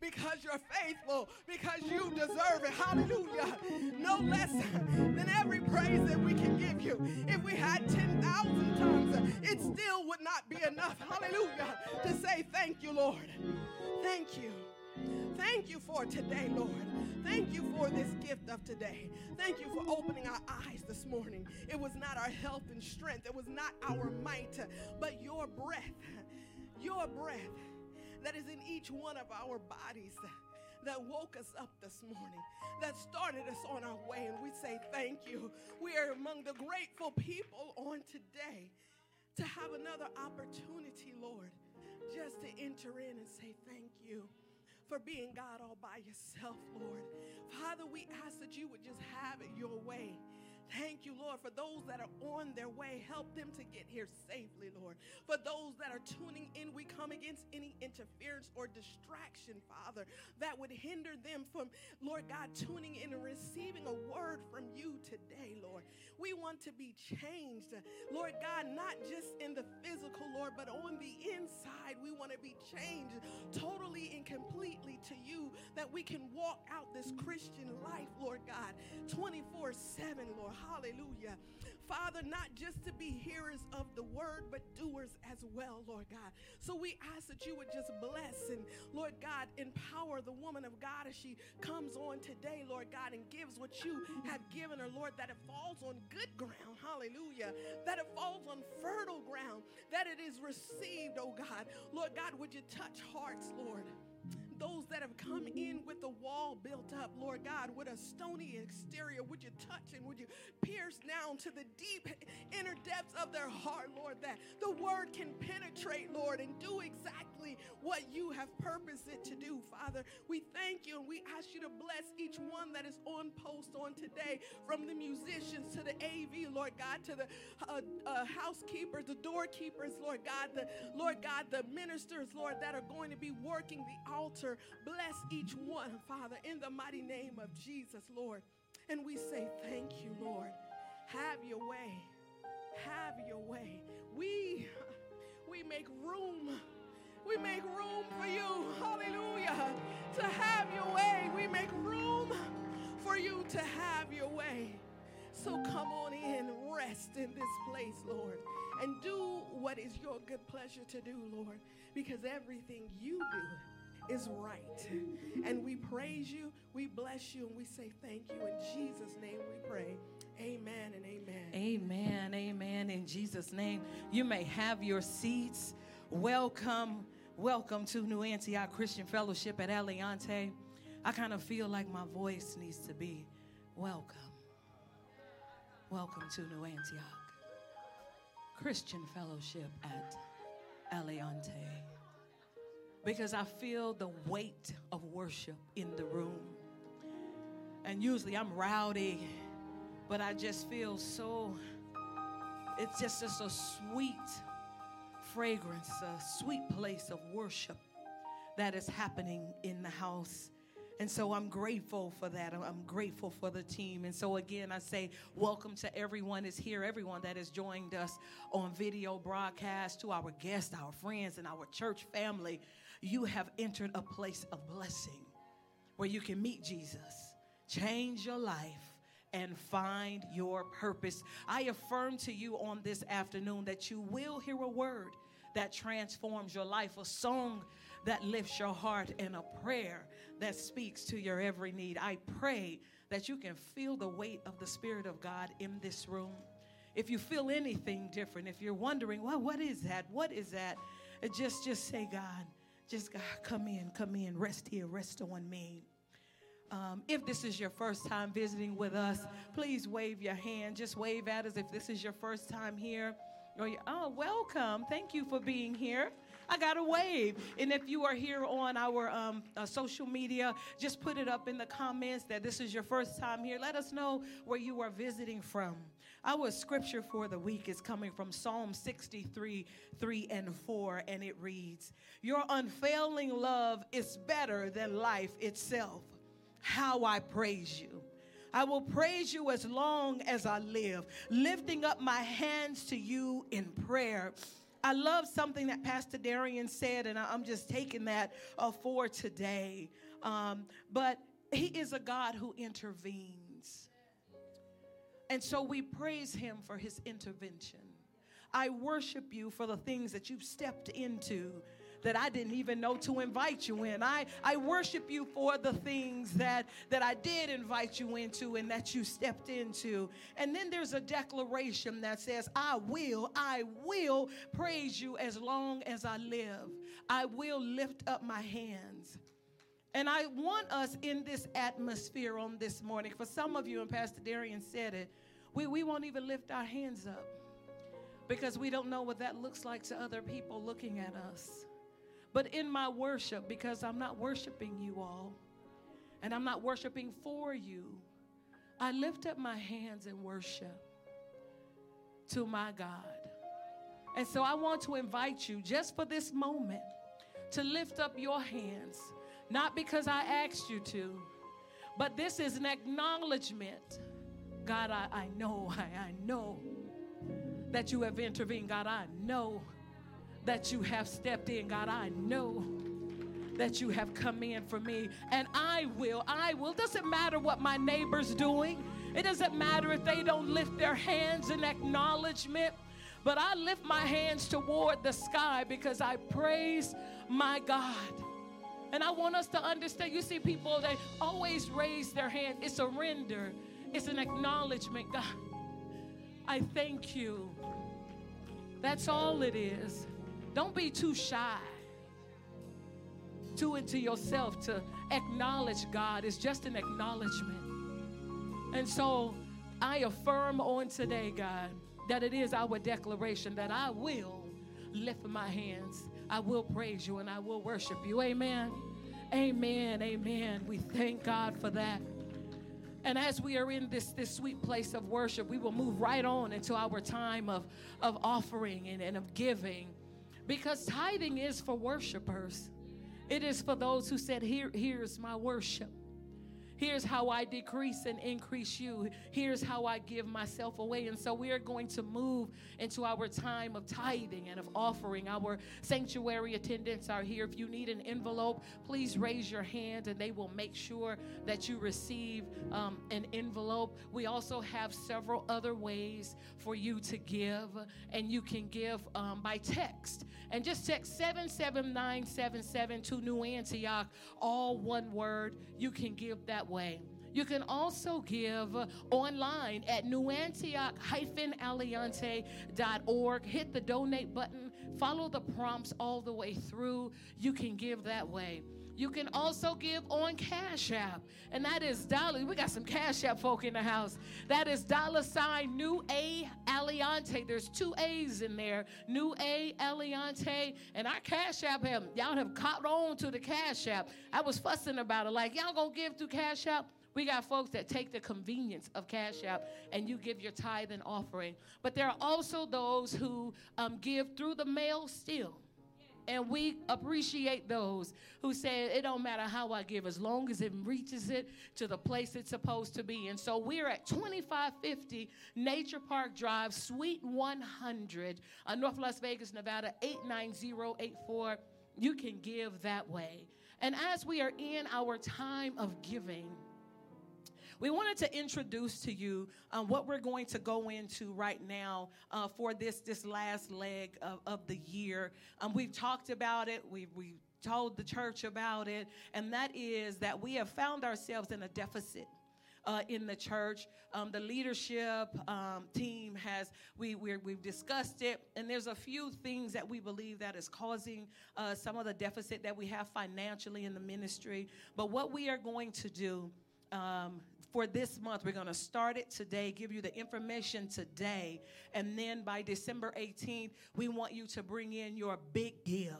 because you're faithful, because you deserve it. Hallelujah. No less than every praise that we can give you. If we had 10,000 tongues, it still would not be enough. Hallelujah. To say thank you, Lord. Thank you. Thank you for today, Lord. Thank you for this gift of today. Thank you for opening our eyes this morning. It was not our health and strength, it was not our might, but your breath, your breath that is in each one of our bodies that woke us up this morning, that started us on our way. And we say thank you. We are among the grateful people on today to have another opportunity, Lord, just to enter in and say thank you for being God all by yourself, Lord. Father, we ask that you would just have it your way. Thank you, Lord, for those that are on their way. Help them to get here safely, Lord. For those that are tuning in, we come against any interference or distraction, Father, that would hinder them from, Lord God, tuning in and receiving a word from you today, Lord. We want to be changed, Lord God, not just in the physical, Lord, but on the inside. We want to be changed totally and completely to you that we can walk out this Christian life, Lord God, 24 7, Lord. Hallelujah. Father, not just to be hearers of the word, but doers as well, Lord God. So we ask that you would just bless and, Lord God, empower the woman of God as she comes on today, Lord God, and gives what you have given her, Lord, that it falls on good ground. Hallelujah. That it falls on fertile ground, that it is received, oh God. Lord God, would you touch hearts, Lord? Have come in with the wall built up, Lord God, with a stony exterior, would you touch and would you pierce down to the deep inner depths of their heart, Lord, that the word can penetrate, Lord, and do exactly what you have purposed it to do, Father. We thank you and we ask you to bless each one that is on post on today, from the musicians to the AV, Lord God, to the uh, uh, housekeepers, the doorkeepers, Lord God, the Lord God, the ministers, Lord, that are going to be working the altar Bless each one, Father, in the mighty name of Jesus, Lord. And we say, Thank you, Lord. Have your way. Have your way. We we make room. We make room for you. Hallelujah. To have your way. We make room for you to have your way. So come on in, rest in this place, Lord, and do what is your good pleasure to do, Lord, because everything you do is right. And we praise you, we bless you, and we say thank you. In Jesus' name we pray. Amen and amen. Amen, amen. In Jesus' name, you may have your seats. Welcome, welcome to New Antioch Christian Fellowship at Aliante. I kind of feel like my voice needs to be welcome. Welcome to New Antioch Christian Fellowship at Aliante because I feel the weight of worship in the room. And usually I'm rowdy, but I just feel so, it's just, just a sweet fragrance, a sweet place of worship that is happening in the house. And so I'm grateful for that. I'm grateful for the team. And so again, I say welcome to everyone is here, everyone that has joined us on video broadcast, to our guests, our friends, and our church family you have entered a place of blessing where you can meet Jesus, change your life, and find your purpose. I affirm to you on this afternoon that you will hear a word that transforms your life, a song that lifts your heart, and a prayer that speaks to your every need. I pray that you can feel the weight of the Spirit of God in this room. If you feel anything different, if you're wondering, well, what is that? What is that? Just, just say, God, just God, come in, come in, rest here, rest on me. Um, if this is your first time visiting with us, please wave your hand. Just wave at us if this is your first time here. Or oh, welcome. Thank you for being here. I got a wave. And if you are here on our um, uh, social media, just put it up in the comments that this is your first time here. Let us know where you are visiting from. Our scripture for the week is coming from Psalm 63 3 and 4, and it reads Your unfailing love is better than life itself. How I praise you. I will praise you as long as I live, lifting up my hands to you in prayer. I love something that Pastor Darian said, and I'm just taking that uh, for today. Um, but he is a God who intervenes. And so we praise him for his intervention. I worship you for the things that you've stepped into that I didn't even know to invite you in. I, I worship you for the things that, that I did invite you into and that you stepped into. And then there's a declaration that says, I will, I will praise you as long as I live. I will lift up my hands. And I want us in this atmosphere on this morning. For some of you, and Pastor Darian said it, we, we won't even lift our hands up because we don't know what that looks like to other people looking at us. But in my worship, because I'm not worshiping you all and I'm not worshiping for you, I lift up my hands in worship to my God. And so I want to invite you just for this moment to lift up your hands, not because I asked you to, but this is an acknowledgement. God, I, I know, I, I know that you have intervened. God, I know that you have stepped in. God, I know that you have come in for me. And I will I will. Doesn't matter what my neighbor's doing. It doesn't matter if they don't lift their hands in acknowledgement. But I lift my hands toward the sky because I praise my God. And I want us to understand you see people they always raise their hand. It's a render it's an acknowledgement God I thank you that's all it is don't be too shy. Too into yourself to acknowledge God. It's just an acknowledgement. And so I affirm on today, God, that it is our declaration that I will lift my hands. I will praise you and I will worship you. Amen. Amen. Amen. We thank God for that. And as we are in this, this sweet place of worship, we will move right on into our time of, of offering and, and of giving. Because tithing is for worshipers. It is for those who said, Here, here's my worship. Here's how I decrease and increase you. Here's how I give myself away. And so we are going to move into our time of tithing and of offering. Our sanctuary attendants are here. If you need an envelope, please raise your hand and they will make sure that you receive um, an envelope. We also have several other ways for you to give, and you can give um, by text. And just text 77977 to New Antioch, all one word. You can give that way. You can also give online at newantioch-aliante.org. Hit the donate button, follow the prompts all the way through. You can give that way. You can also give on Cash App, and that is dollar. We got some Cash App folk in the house. That is dollar sign New A Aliante. There's two A's in there. New A Aliante, and our Cash App have y'all have caught on to the Cash App. I was fussing about it, like y'all gonna give through Cash App. We got folks that take the convenience of Cash App and you give your tithe and offering. But there are also those who um, give through the mail still. And we appreciate those who say it don't matter how I give as long as it reaches it to the place it's supposed to be. And so we're at 2550 Nature Park Drive, Suite 100, uh, North Las Vegas, Nevada 89084. You can give that way. And as we are in our time of giving, we wanted to introduce to you um, what we're going to go into right now uh, for this this last leg of, of the year. Um, we've talked about it. We we told the church about it, and that is that we have found ourselves in a deficit. Uh, in the church. Um, the leadership um, team has we we have discussed it, and there's a few things that we believe that is causing uh, some of the deficit that we have financially in the ministry. But what we are going to do. Um, for this month. We're going to start it today, give you the information today, and then by December 18th, we want you to bring in your big give.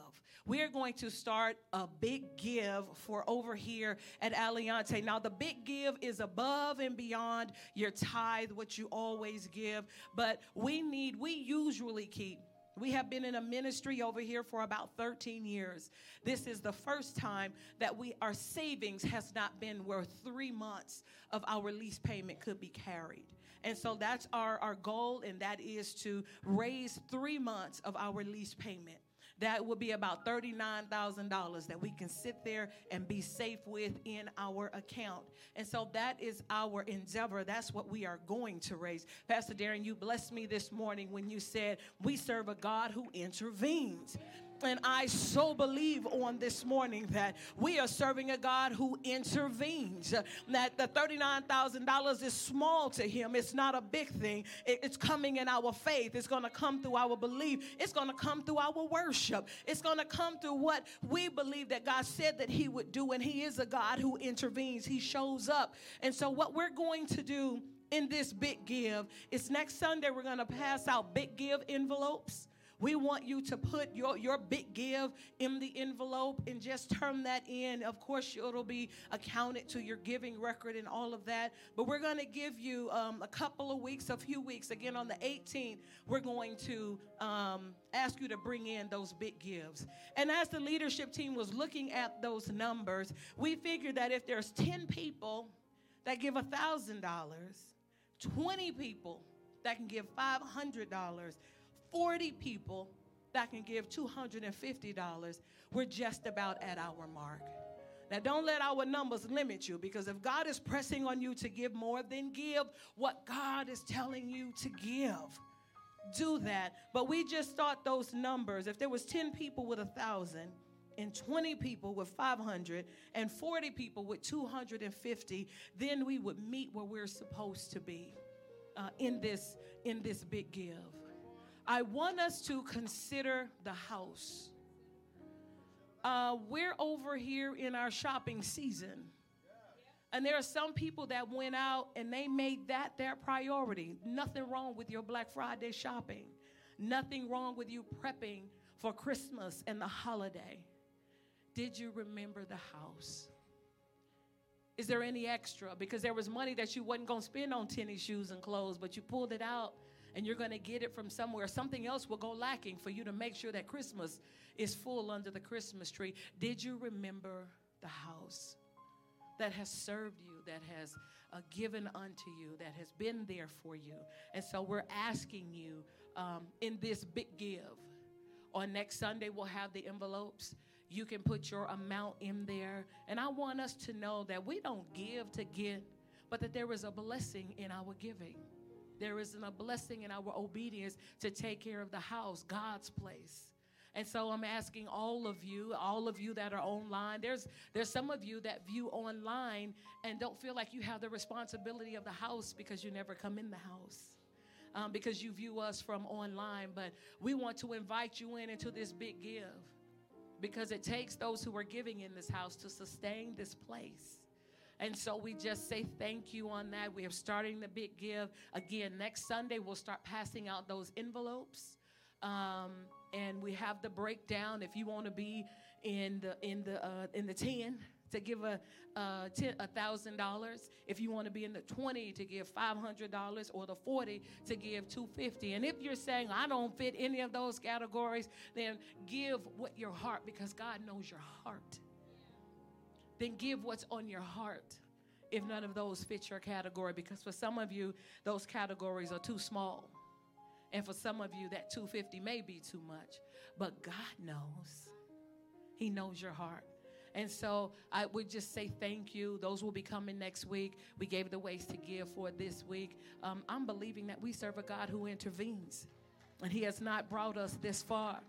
We are going to start a big give for over here at Aliante. Now, the big give is above and beyond your tithe, what you always give, but we need, we usually keep we have been in a ministry over here for about 13 years. This is the first time that we our savings has not been where 3 months of our lease payment could be carried. And so that's our, our goal, and that is to raise three months of our lease payment that will be about $39,000 that we can sit there and be safe with in our account. And so that is our endeavor. That's what we are going to raise. Pastor Darren, you blessed me this morning when you said, We serve a God who intervenes. And I so believe on this morning that we are serving a God who intervenes. That the $39,000 is small to him. It's not a big thing. It's coming in our faith. It's going to come through our belief. It's going to come through our worship. It's going to come through what we believe that God said that he would do. And he is a God who intervenes. He shows up. And so what we're going to do in this big give is next Sunday we're going to pass out big give envelopes. We want you to put your, your big give in the envelope and just turn that in. Of course, it'll be accounted to your giving record and all of that. But we're going to give you um, a couple of weeks, a few weeks. Again, on the 18th, we're going to um, ask you to bring in those big gives. And as the leadership team was looking at those numbers, we figured that if there's 10 people that give $1,000, 20 people that can give $500, 40 people that can give $250, we're just about at our mark. Now, don't let our numbers limit you because if God is pressing on you to give more, then give what God is telling you to give. Do that. But we just thought those numbers, if there was 10 people with a thousand, and 20 people with 500 and 40 people with 250 then we would meet where we're supposed to be uh, in this in this big give I want us to consider the house. Uh, we're over here in our shopping season. And there are some people that went out and they made that their priority. Nothing wrong with your Black Friday shopping. Nothing wrong with you prepping for Christmas and the holiday. Did you remember the house? Is there any extra? Because there was money that you wasn't going to spend on tennis shoes and clothes, but you pulled it out and you're going to get it from somewhere. Something else will go lacking for you to make sure that Christmas is full under the Christmas tree. Did you remember the house that has served you, that has uh, given unto you, that has been there for you? And so we're asking you um, in this big give. On next Sunday, we'll have the envelopes. You can put your amount in there. And I want us to know that we don't give to get, but that there is a blessing in our giving. There is a blessing in our obedience to take care of the house, God's place. And so I'm asking all of you, all of you that are online. There's there's some of you that view online and don't feel like you have the responsibility of the house because you never come in the house. Um, because you view us from online, but we want to invite you in into this big give because it takes those who are giving in this house to sustain this place. And so we just say thank you on that. We are starting the big give. Again, next Sunday, we'll start passing out those envelopes. Um, and we have the breakdown if you want to be in the in the uh, in the 10 to give a a thousand dollars if you want to be in the 20 to give $500 or the 40 to give 250 and if you're saying i don't fit any of those categories then give what your heart because god knows your heart then give what's on your heart if none of those fit your category because for some of you those categories are too small and for some of you that 250 may be too much but god knows he knows your heart and so I would just say thank you. Those will be coming next week. We gave the ways to give for this week. Um, I'm believing that we serve a God who intervenes, and He has not brought us this far.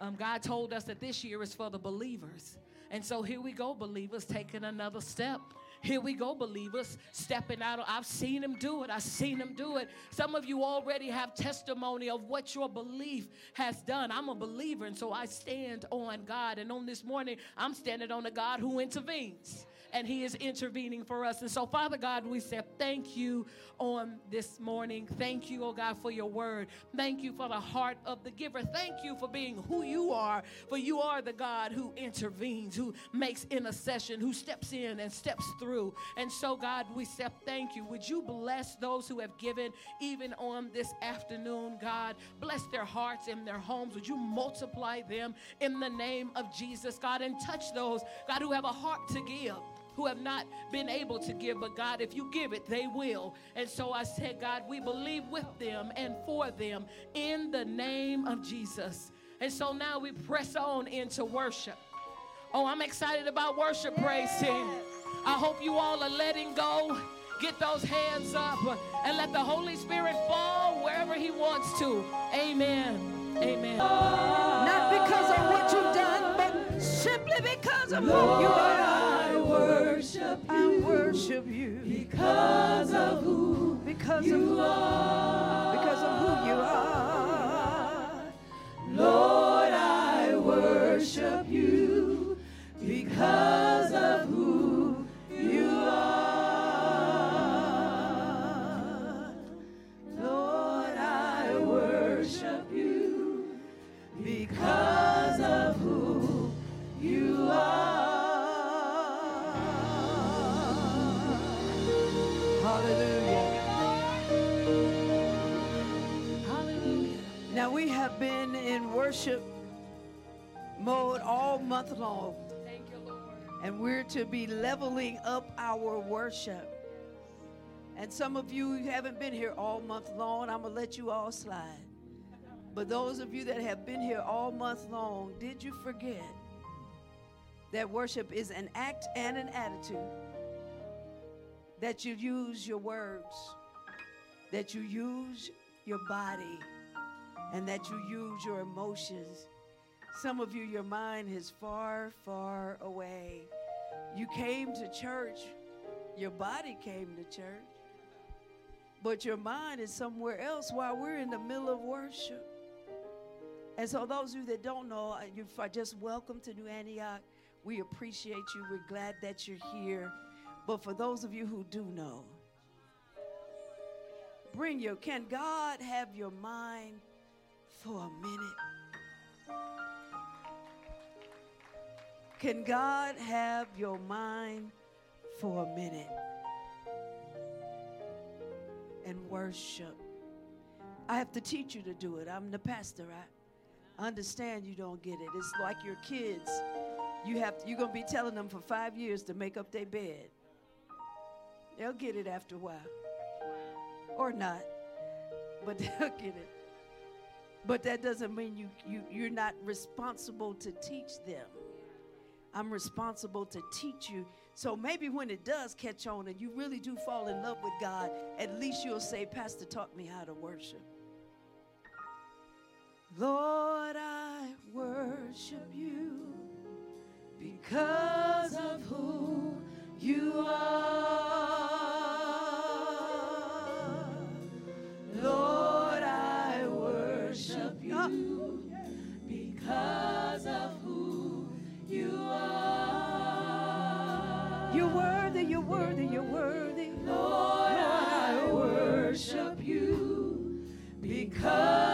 Um, God told us that this year is for the believers. And so here we go, believers, taking another step. Here we go, believers, stepping out. I've seen him do it. I've seen him do it. Some of you already have testimony of what your belief has done. I'm a believer, and so I stand on God. And on this morning, I'm standing on a God who intervenes. And He is intervening for us. And so, Father God, we say thank you on this morning. Thank you, oh God, for your word. Thank you for the heart of the giver. Thank you for being who you are, for you are the God who intervenes, who makes intercession, who steps in and steps through. And so, God, we say thank you. Would you bless those who have given even on this afternoon, God? Bless their hearts and their homes. Would you multiply them in the name of Jesus, God, and touch those, God, who have a heart to give who have not been able to give, but God, if you give it, they will. And so I said, God, we believe with them and for them in the name of Jesus. And so now we press on into worship. Oh, I'm excited about worship, praise team. I hope you all are letting go. Get those hands up and let the Holy Spirit fall wherever He wants to. Amen. Amen. Not because of what you've done, but simply because of who you are. I worship you. I worship you because of who because you of are. because of who you are. Lord, I worship you because worship mode all month long, Thank you, Lord. and we're to be leveling up our worship. And some of you haven't been here all month long. I'm gonna let you all slide. But those of you that have been here all month long, did you forget that worship is an act and an attitude? That you use your words, that you use your body, and that you use your emotions. Some of you, your mind is far, far away. You came to church, your body came to church, but your mind is somewhere else while we're in the middle of worship. And so, those of you that don't know, you are just welcome to New Antioch. We appreciate you. We're glad that you're here. But for those of you who do know, bring your, can God have your mind for a minute? Can God have your mind for a minute and worship? I have to teach you to do it. I'm the pastor. I understand you don't get it. It's like your kids. You have to, you're gonna be telling them for five years to make up their bed. They'll get it after a while, or not, but they'll get it. But that doesn't mean you, you you're not responsible to teach them. I'm responsible to teach you. So maybe when it does catch on and you really do fall in love with God, at least you'll say, Pastor taught me how to worship. Lord, I worship you because of who you are. Because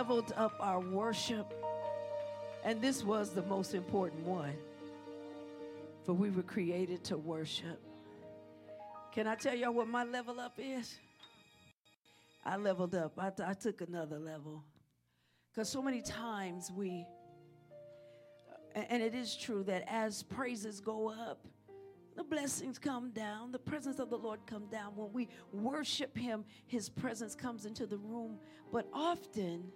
leveled up our worship. And this was the most important one. For we were created to worship. Can I tell y'all what my level up is? I leveled up. I, I took another level. Because so many times we, and it is true that as praises go up, the blessings come down, the presence of the Lord come down. When we worship him, his presence comes into the room. But often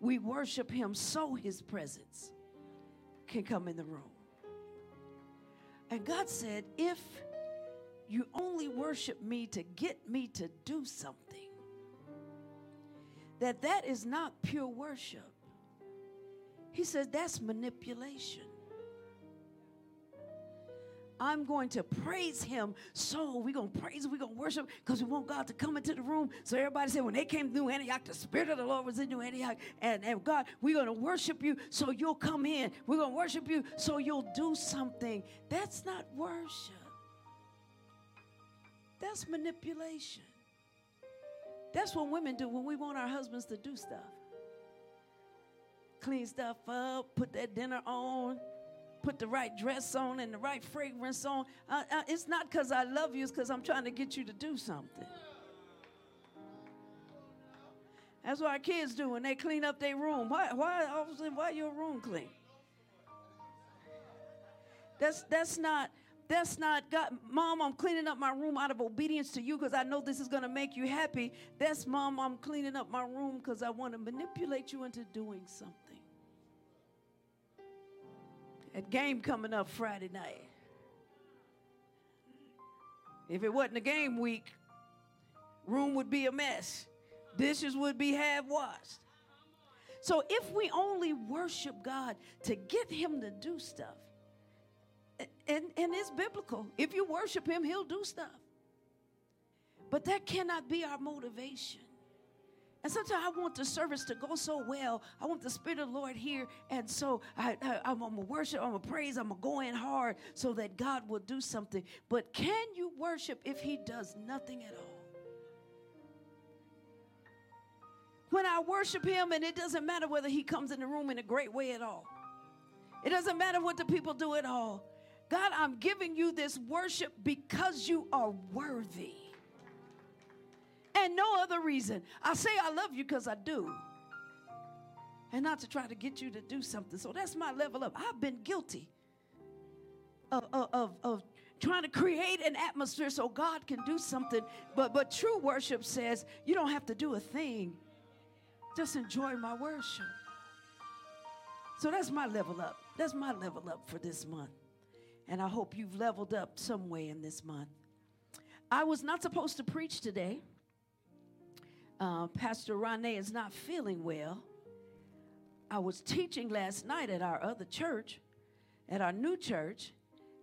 we worship him so his presence can come in the room. And God said, if you only worship me to get me to do something, that that is not pure worship. He says that's manipulation. I'm going to praise him. So we're going to praise, him. we're going to worship because we want God to come into the room. So everybody said when they came to New Antioch, the Spirit of the Lord was in New Antioch. And, and God, we're going to worship you so you'll come in. We're going to worship you so you'll do something. That's not worship. That's manipulation. That's what women do when we want our husbands to do stuff. Clean stuff up, put that dinner on, put the right dress on and the right fragrance on. Uh, uh, it's not because I love you, it's because I'm trying to get you to do something. That's what our kids do when they clean up their room. Why, why, why your room clean? That's, that's not, that's not God. Mom, I'm cleaning up my room out of obedience to you because I know this is going to make you happy. That's, Mom, I'm cleaning up my room because I want to manipulate you into doing something. That game coming up Friday night. If it wasn't a game week, room would be a mess. Dishes would be half washed. So if we only worship God to get Him to do stuff, and, and it's biblical. If you worship him, he'll do stuff. But that cannot be our motivation. And sometimes I want the service to go so well. I want the Spirit of the Lord here. And so I, I, am going to worship, I'm going to praise, I'm going to go in hard so that God will do something. But can you worship if He does nothing at all? When I worship Him, and it doesn't matter whether He comes in the room in a great way at all, it doesn't matter what the people do at all. God, I'm giving you this worship because you are worthy. And no other reason. I say I love you because I do. And not to try to get you to do something. So that's my level up. I've been guilty of, of, of trying to create an atmosphere so God can do something. But, but true worship says you don't have to do a thing, just enjoy my worship. So that's my level up. That's my level up for this month. And I hope you've leveled up some way in this month. I was not supposed to preach today. Uh, Pastor Rene is not feeling well. I was teaching last night at our other church, at our new church,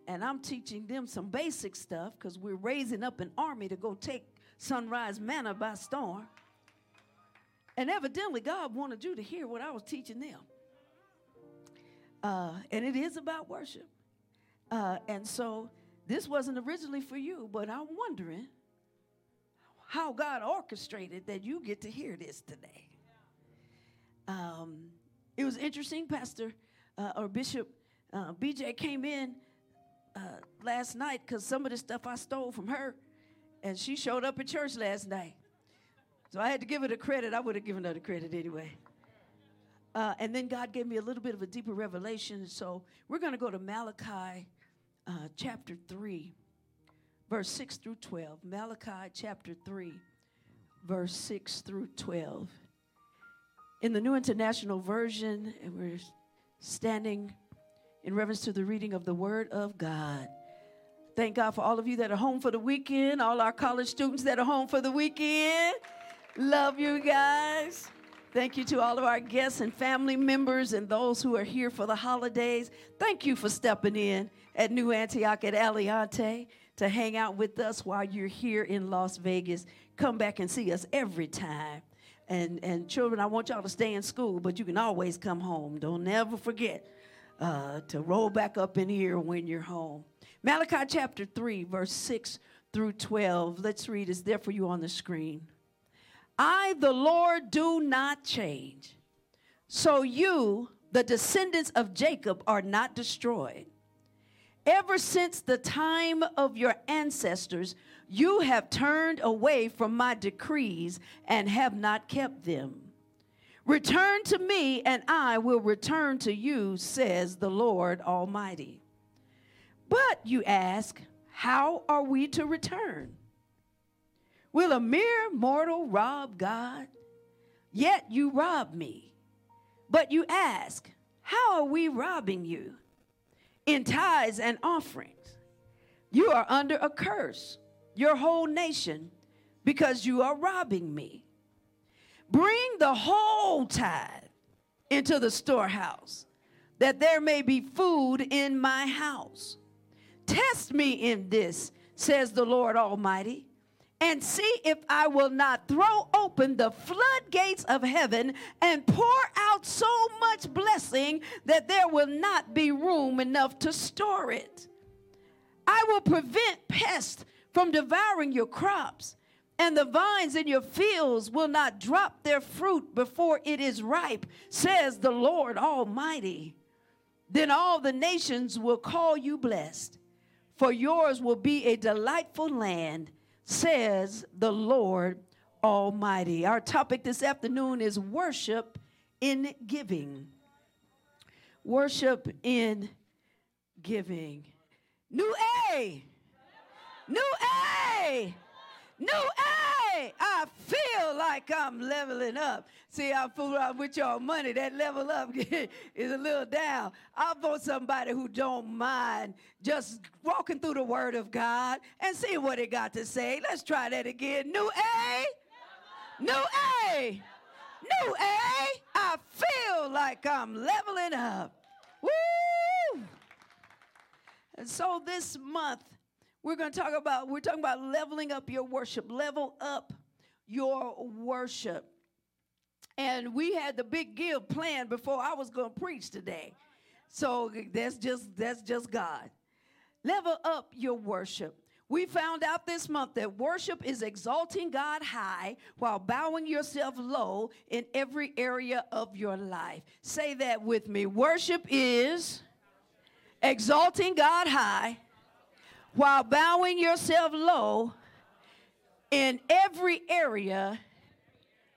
and I'm teaching them some basic stuff because we're raising up an army to go take Sunrise Manor by storm. And evidently, God wanted you to hear what I was teaching them. Uh, and it is about worship. Uh, and so this wasn't originally for you, but I'm wondering how God orchestrated that you get to hear this today. Um, it was interesting, Pastor uh, or Bishop uh, BJ came in uh, last night because some of the stuff I stole from her, and she showed up at church last night. So I had to give her the credit. I would have given her the credit anyway. Uh, and then God gave me a little bit of a deeper revelation. So we're going to go to Malachi uh, chapter 3, verse 6 through 12. Malachi chapter 3, verse 6 through 12. In the New International Version, and we're standing in reverence to the reading of the Word of God. Thank God for all of you that are home for the weekend, all our college students that are home for the weekend. Love you guys. Thank you to all of our guests and family members and those who are here for the holidays. Thank you for stepping in at New Antioch at Aliante to hang out with us while you're here in Las Vegas. Come back and see us every time. And, and children, I want y'all to stay in school, but you can always come home. Don't never forget uh, to roll back up in here when you're home. Malachi chapter 3, verse 6 through 12. Let's read. It's there for you on the screen. I, the Lord, do not change. So you, the descendants of Jacob, are not destroyed. Ever since the time of your ancestors, you have turned away from my decrees and have not kept them. Return to me, and I will return to you, says the Lord Almighty. But you ask, how are we to return? Will a mere mortal rob God? Yet you rob me. But you ask, How are we robbing you? In tithes and offerings. You are under a curse, your whole nation, because you are robbing me. Bring the whole tithe into the storehouse, that there may be food in my house. Test me in this, says the Lord Almighty, and see if I will not throw open the floodgates of heaven and pour out so much blessing that there will not be room enough to store it. I will prevent pests from devouring your crops, and the vines in your fields will not drop their fruit before it is ripe, says the Lord Almighty. Then all the nations will call you blessed for yours will be a delightful land, says the Lord Almighty. Our topic this afternoon is worship in giving. Worship in giving. New A. New A. New A. I feel like I'm leveling up. See, I fool around with y'all money. That level up is a little down. I vote somebody who don't mind just walking through the Word of God and see what it got to say. Let's try that again. New A. New A. New A. I feel like I'm leveling up. Woo! And so this month, we're going to talk about we're talking about leveling up your worship level up your worship and we had the big give planned before i was going to preach today so that's just that's just god level up your worship we found out this month that worship is exalting God high while bowing yourself low in every area of your life. Say that with me. Worship is exalting God high while bowing yourself low in every area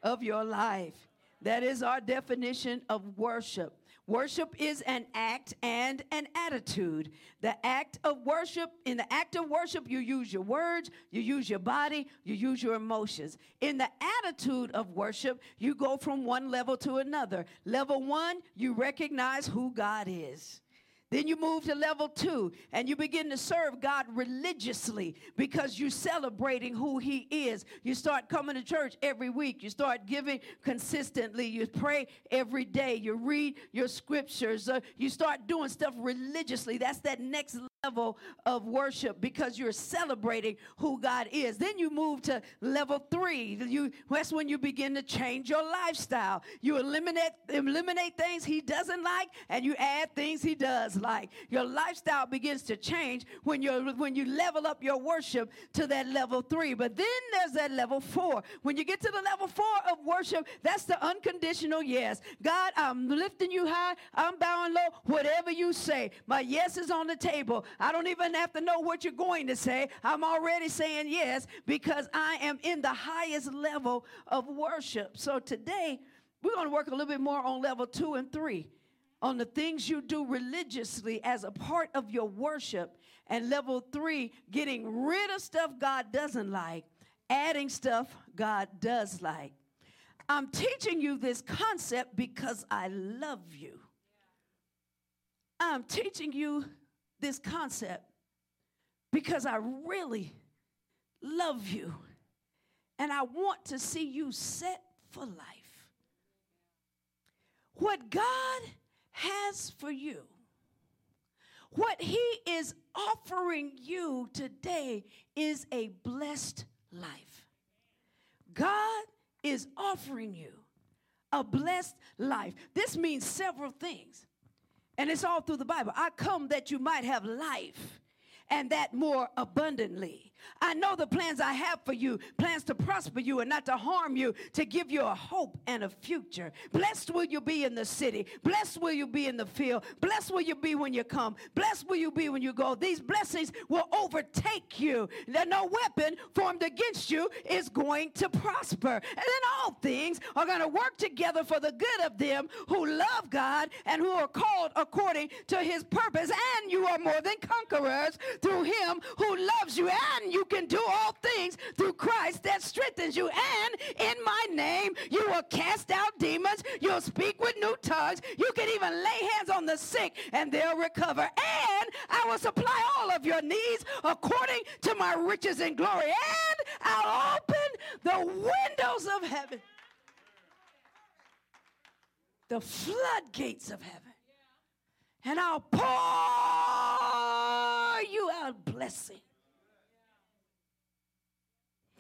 of your life. That is our definition of worship. Worship is an act and an attitude. The act of worship, in the act of worship, you use your words, you use your body, you use your emotions. In the attitude of worship, you go from one level to another. Level one, you recognize who God is. Then you move to level two and you begin to serve God religiously because you're celebrating who He is. You start coming to church every week. You start giving consistently. You pray every day. You read your scriptures. Uh, you start doing stuff religiously. That's that next level of worship because you're celebrating who God is. Then you move to level three. You, that's when you begin to change your lifestyle. You eliminate, eliminate things He doesn't like and you add things He does like. Your lifestyle begins to change when, you when you level up your worship to that level three. But then there's that level four. When you get to the level four of worship, that's the unconditional yes. God, I'm lifting you high. I'm bowing low. Whatever you say, my yes is on the table. I don't even have to know what you're going to say. I'm already saying yes because I am in the highest level of worship. So today, we're going to work a little bit more on level two and three on the things you do religiously as a part of your worship. And level three, getting rid of stuff God doesn't like, adding stuff God does like. I'm teaching you this concept because I love you. I'm teaching you this concept because I really love you and I want to see you set for life. What God has for you, what He is offering you today, is a blessed life. God is offering you a blessed life. This means several things. And it's all through the Bible. I come that you might have life and that more abundantly. I know the plans I have for you, plans to prosper you and not to harm you, to give you a hope and a future. Blessed will you be in the city. Blessed will you be in the field. Blessed will you be when you come. Blessed will you be when you go. These blessings will overtake you. That no weapon formed against you is going to prosper. And then all things are going to work together for the good of them who love God and who are called according to his purpose. And you are more than conquerors through him who loves you. And you can do all things through Christ that strengthens you. And in my name, you will cast out demons. You'll speak with new tongues. You can even lay hands on the sick and they'll recover. And I will supply all of your needs according to my riches and glory. And I'll open the windows of heaven, the floodgates of heaven, and I'll pour you out blessing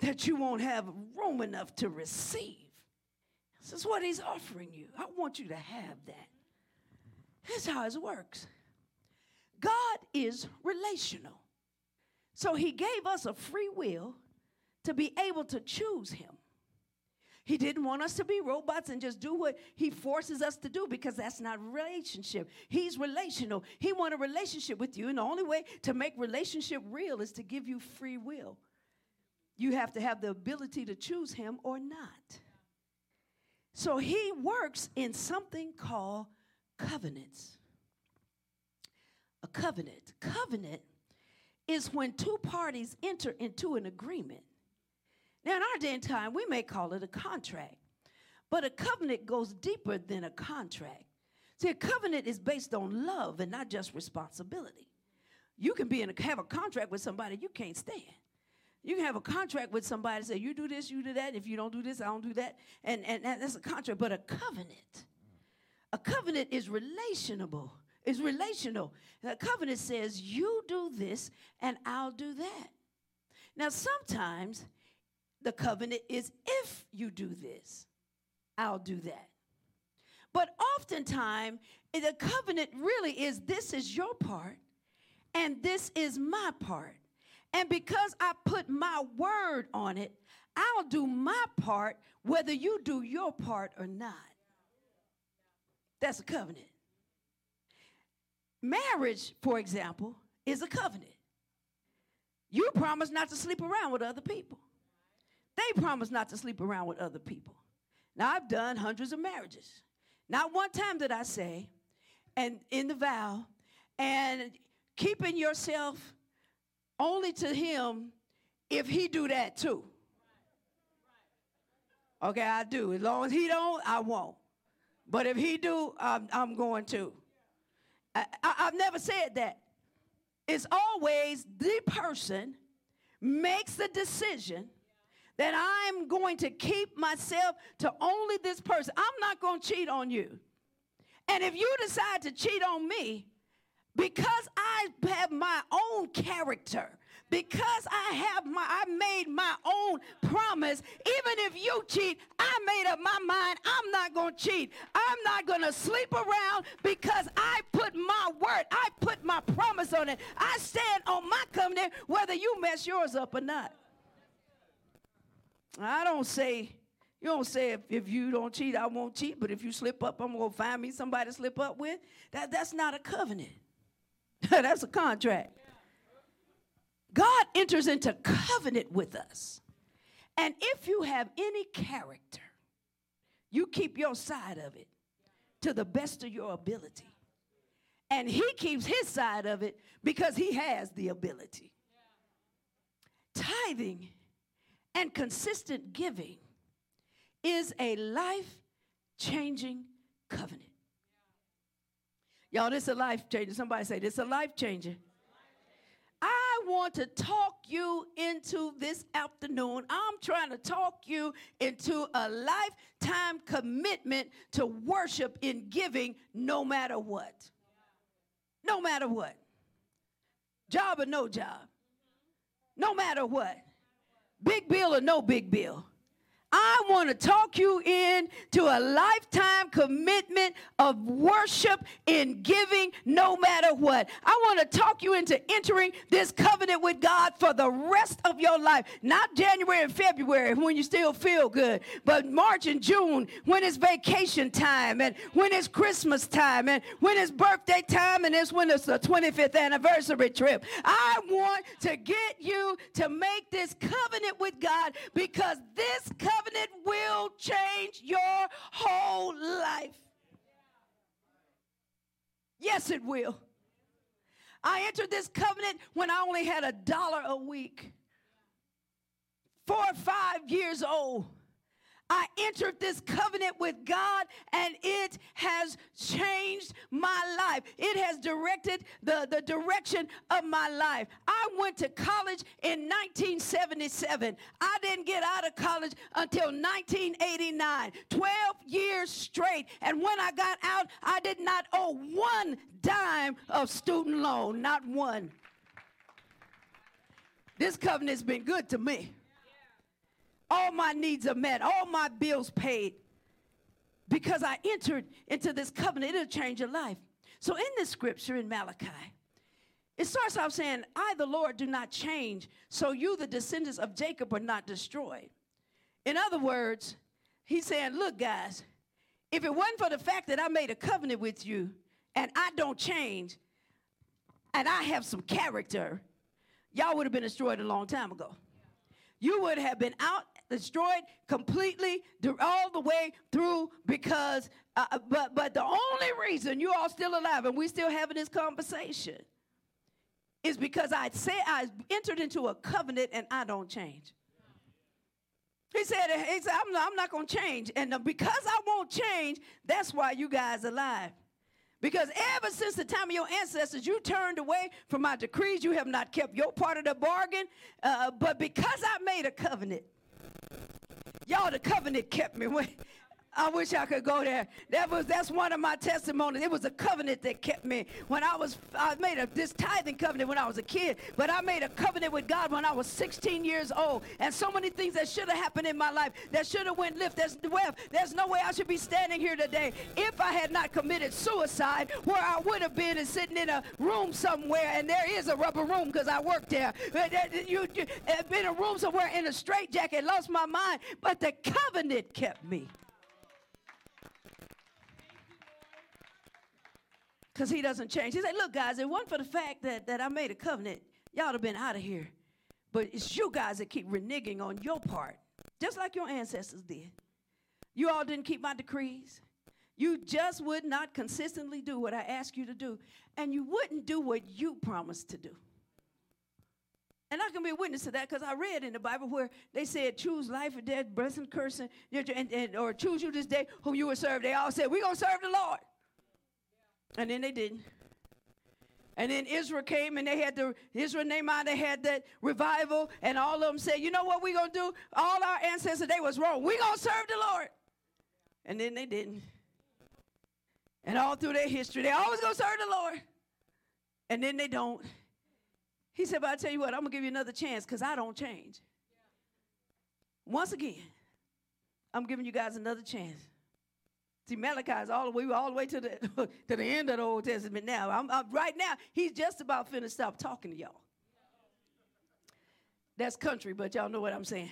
that you won't have room enough to receive. This is what he's offering you. I want you to have that. That's how it works. God is relational. So he gave us a free will to be able to choose him. He didn't want us to be robots and just do what he forces us to do because that's not relationship. He's relational. He wants a relationship with you, and the only way to make relationship real is to give you free will. You have to have the ability to choose him or not. So he works in something called covenants. A covenant. Covenant is when two parties enter into an agreement. Now, in our day and time, we may call it a contract, but a covenant goes deeper than a contract. See, a covenant is based on love and not just responsibility. You can be in a, have a contract with somebody you can't stand. You can have a contract with somebody say, you do this, you do that. If you don't do this, I don't do that. And, and, that's a contract. But a covenant, a covenant is relationable. It's relational. A covenant says, you do this and I'll do that. Now, sometimes the covenant is if you do this, I'll do that. But oftentimes, the covenant really is this is your part and this is my part. And because I put my word on it, I'll do my part whether you do your part or not. That's a covenant. Marriage, for example, is a covenant. You promise not to sleep around with other people. They promise not to sleep around with other people. Now, I've done hundreds of marriages. Not one time did I say, and in the vow, and keeping yourself only to him if he do that too. Okay, I do. As long as he don't, I won't. But if he do, I'm, I'm going to. I, I, I've never said that. It's always the person makes the decision that I'm going to keep myself to only this person. I'm not going to cheat on you. And if you decide to cheat on me, because I have my own character, because I have my I made my own promise, even if you cheat, I made up my mind I'm not going to cheat. I'm not going to sleep around because I put my word, I put my promise on it. I stand on my covenant whether you mess yours up or not. I don't say you don't say if, if you don't cheat, I won't cheat, but if you slip up, I'm gonna find me somebody to slip up with. That, that's not a covenant. That's a contract. God enters into covenant with us. And if you have any character, you keep your side of it to the best of your ability. And he keeps his side of it because he has the ability. Tithing and consistent giving is a life changing covenant. Y'all, this is a life changer. Somebody say, this is a life changer. I want to talk you into this afternoon. I'm trying to talk you into a lifetime commitment to worship in giving no matter what. No matter what. Job or no job. No matter what. Big bill or no big bill. I want to talk you in to a lifetime commitment of worship in giving no matter what. I want to talk you into entering this covenant with God for the rest of your life. Not January and February when you still feel good, but March and June when it's vacation time and when it's Christmas time and when it's birthday time and it's when it's the 25th anniversary trip. I want to get you to make this covenant with God because this covenant covenant will change your whole life. Yes, it will. I entered this covenant when I only had a dollar a week. Four or five years old. I entered this covenant with God and it has changed my life. It has directed the, the direction of my life. I went to college in 1977. I didn't get out of college until 1989, 12 years straight. And when I got out, I did not owe one dime of student loan, not one. This covenant has been good to me. All my needs are met, all my bills paid. Because I entered into this covenant, it'll change your life. So in this scripture in Malachi, it starts off saying, I, the Lord, do not change, so you, the descendants of Jacob, are not destroyed. In other words, he's saying, Look, guys, if it wasn't for the fact that I made a covenant with you and I don't change and I have some character, y'all would have been destroyed a long time ago. You would have been out destroyed completely all the way through because uh, uh, but but the only reason you all still alive and we're still having this conversation is because I say I entered into a covenant and I don't change. He said, he said I'm, not, not going to change. And uh, because I won't change, that's why you guys are alive. Because ever since the time of your ancestors, you turned away from my decrees. You have not kept your part of the bargain. Uh, but because I made a covenant, Y'all, the covenant kept me. I wish I could go there. That was that's one of my testimonies. It was a covenant that kept me when I was I made a this tithing covenant when I was a kid, but I made a covenant with God when I was 16 years old. And so many things that should have happened in my life that should have went lift. There's well, there's no way I should be standing here today if I had not committed suicide, where I would have been and sitting in a room somewhere. And there is a rubber room because I worked there. Uh, you, you uh, been in a room somewhere in a straitjacket, lost my mind, but the covenant kept me. Because he doesn't change. He said, Look, guys, it wasn't for the fact that, that I made a covenant, y'all would have been out of here. But it's you guys that keep reneging on your part, just like your ancestors did. You all didn't keep my decrees. You just would not consistently do what I asked you to do, and you wouldn't do what you promised to do. And I can be a witness to that because I read in the Bible where they said, choose life or death, blessing, cursing, and, and, or choose you this day whom you will serve. They all said, we're going to serve the Lord. And then they didn't. And then Israel came and they had the Israel Nehemiah, they had that revival, and all of them said, you know what we're gonna do? All our ancestors, they was wrong. We're gonna serve the Lord. And then they didn't. And all through their history, they always gonna serve the Lord. And then they don't. He said, But I tell you what, I'm gonna give you another chance because I don't change. Once again, I'm giving you guys another chance. See, Malachi is all the way, all the way to the to the end of the Old Testament now. I'm, I'm, right now, he's just about finished stop talking to y'all. That's country, but y'all know what I'm saying.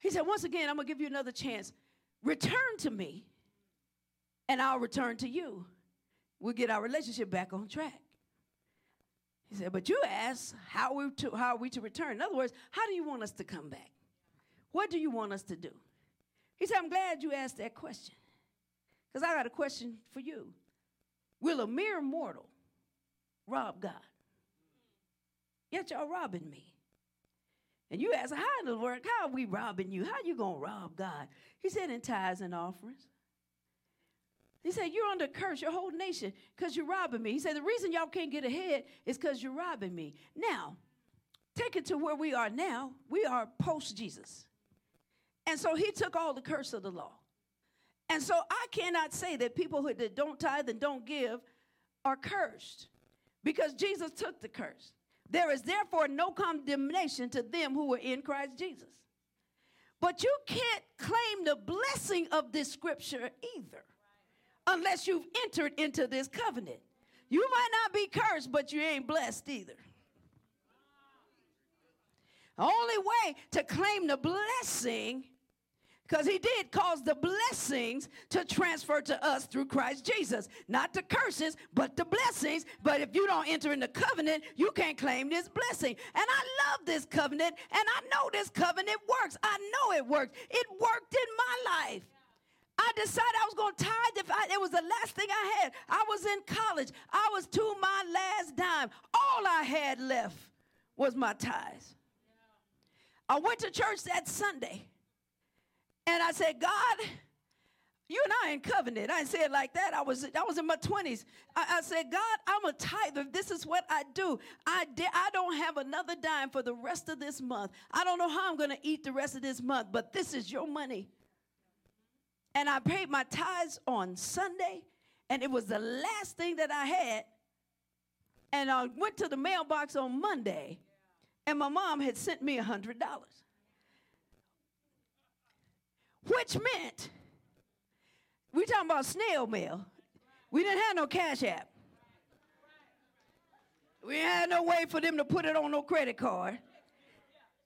He said, once again, I'm gonna give you another chance. Return to me, and I'll return to you. We'll get our relationship back on track. He said, but you ask how we to, how are we to return? In other words, how do you want us to come back? What do you want us to do? He said, I'm glad you asked that question. Because I got a question for you. Will a mere mortal rob God? Yet y'all robbing me. And you ask, how in the world, how are we robbing you? How you gonna rob God? He said, in tithes and offerings. He said, You're under curse, your whole nation, because you're robbing me. He said, The reason y'all can't get ahead is because you're robbing me. Now, take it to where we are now. We are post Jesus. And so he took all the curse of the law. And so I cannot say that people who that don't tithe and don't give are cursed because Jesus took the curse. There is therefore no condemnation to them who are in Christ Jesus. But you can't claim the blessing of this scripture either unless you've entered into this covenant. You might not be cursed, but you ain't blessed either. The only way to claim the blessing, because he did cause the blessings to transfer to us through Christ Jesus. Not the curses, but the blessings. But if you don't enter in the covenant, you can't claim this blessing. And I love this covenant, and I know this covenant works. I know it works. It worked in my life. I decided I was going to tithe. If I, it was the last thing I had. I was in college. I was to my last dime. All I had left was my tithes. I went to church that Sunday and I said, God, you and I in covenant. I didn't say it like that. I was I was in my 20s. I, I said, God, I'm a tither. This is what I do. I di- I don't have another dime for the rest of this month. I don't know how I'm going to eat the rest of this month, but this is your money. And I paid my tithes on Sunday, and it was the last thing that I had. And I went to the mailbox on Monday, and my mom had sent me a $100. Which meant, we talking about snail mail. We didn't have no cash app. We had no way for them to put it on no credit card.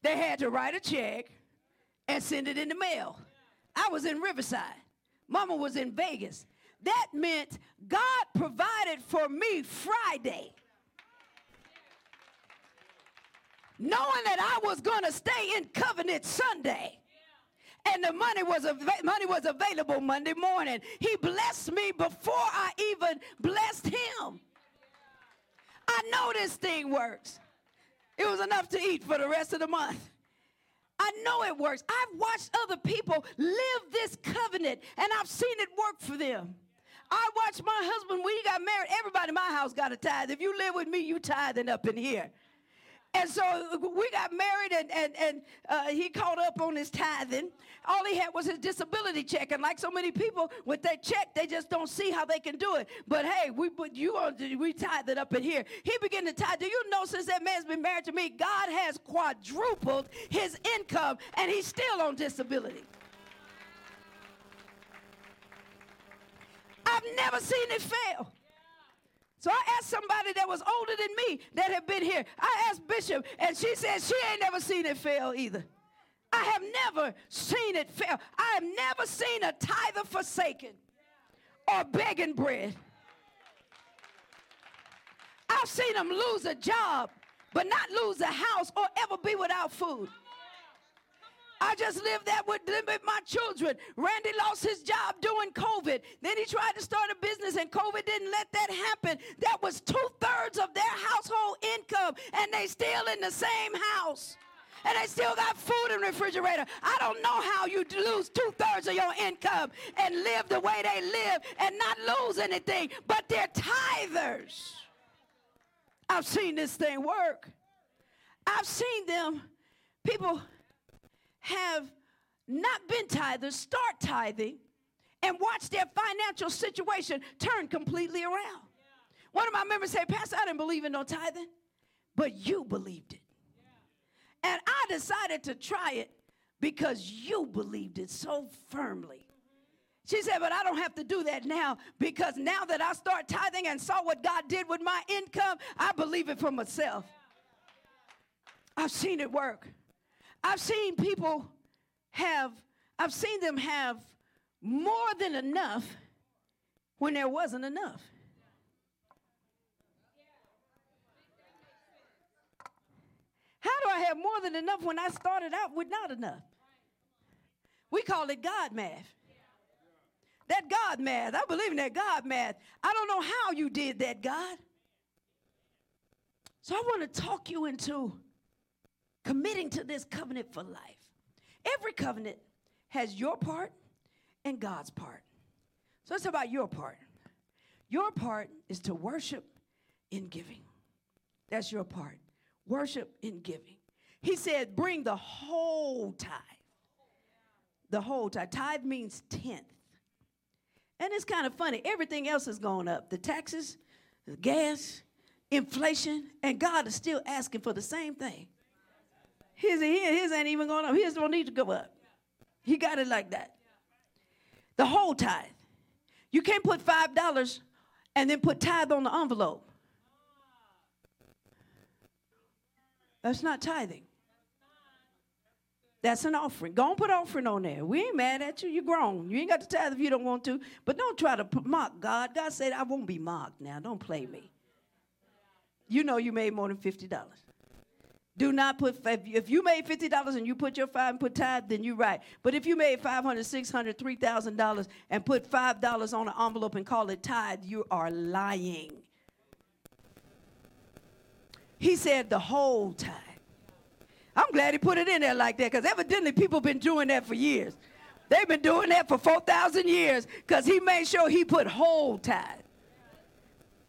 They had to write a check and send it in the mail. I was in Riverside. Mama was in Vegas. That meant God provided for me Friday. knowing that I was going to stay in covenant Sunday. And the money was av- money was available Monday morning. He blessed me before I even blessed him. I know this thing works. It was enough to eat for the rest of the month. I know it works. I've watched other people live this covenant and I've seen it work for them. I watched my husband when he got married. Everybody in my house got a tithe. If you live with me, you tithing up in here. And so we got married, and, and, and uh, he caught up on his tithing. All he had was his disability check. And like so many people, with that check, they just don't see how they can do it. But hey, we put you on, we tithe it up in here. He began to tithe. Do you know since that man's been married to me, God has quadrupled his income, and he's still on disability. I've never seen it fail. So I asked somebody that was older than me that had been here. I asked Bishop, and she said she ain't never seen it fail either. I have never seen it fail. I have never seen a tither forsaken or begging bread. I've seen them lose a job, but not lose a house or ever be without food. I just lived that with, my children. Randy lost his job during COVID. Then he tried to start a business, and COVID didn't let that happen. That was two thirds of their household income, and they still in the same house. And they still got food in the refrigerator. I don't know how you lose two thirds of your income and live the way they live and not lose anything, but they're tithers. I've seen this thing work. I've seen them, people have not been tithers start tithing and watch their financial situation turn completely around. One of my members said, Pastor, I didn't believe in no tithing, but you believed it. And I decided to try it because you believed it so firmly. She said, but I don't have to do that now because now that I start tithing and saw what God did with my income, I believe it for myself. I've seen it work. I've seen people have, I've seen them have more than enough when there wasn't enough. How do I have more than enough when I started out with not enough? We call it God math. That God math. I believe in that God math. I don't know how you did that, God. So I want to talk you into committing to this covenant for life. Every covenant has your part and God's part. So it's about your part. Your part is to worship in giving. That's your part. Worship in giving. He said, bring the whole tithe. The whole tithe. Tithe means tenth. And it's kind of funny. Everything else has gone up. The taxes, the gas, inflation, and God is still asking for the same thing. His, his ain't even going up. His don't need to go up. He got it like that. The whole tithe. You can't put $5 and then put tithe on the envelope. That's not tithing. That's an offering. Go and put offering on there. We ain't mad at you. You're grown. You ain't got to tithe if you don't want to. But don't try to mock God. God said, I won't be mocked now. Don't play me. You know you made more than $50. Do not put, if you made $50 and you put your five and put tithe, then you're right. But if you made $500, $600, $3,000 and put $5 on an envelope and call it tithe, you are lying. He said the whole tithe. I'm glad he put it in there like that because evidently people been doing that for years. They've been doing that for 4,000 years because he made sure he put whole tithe.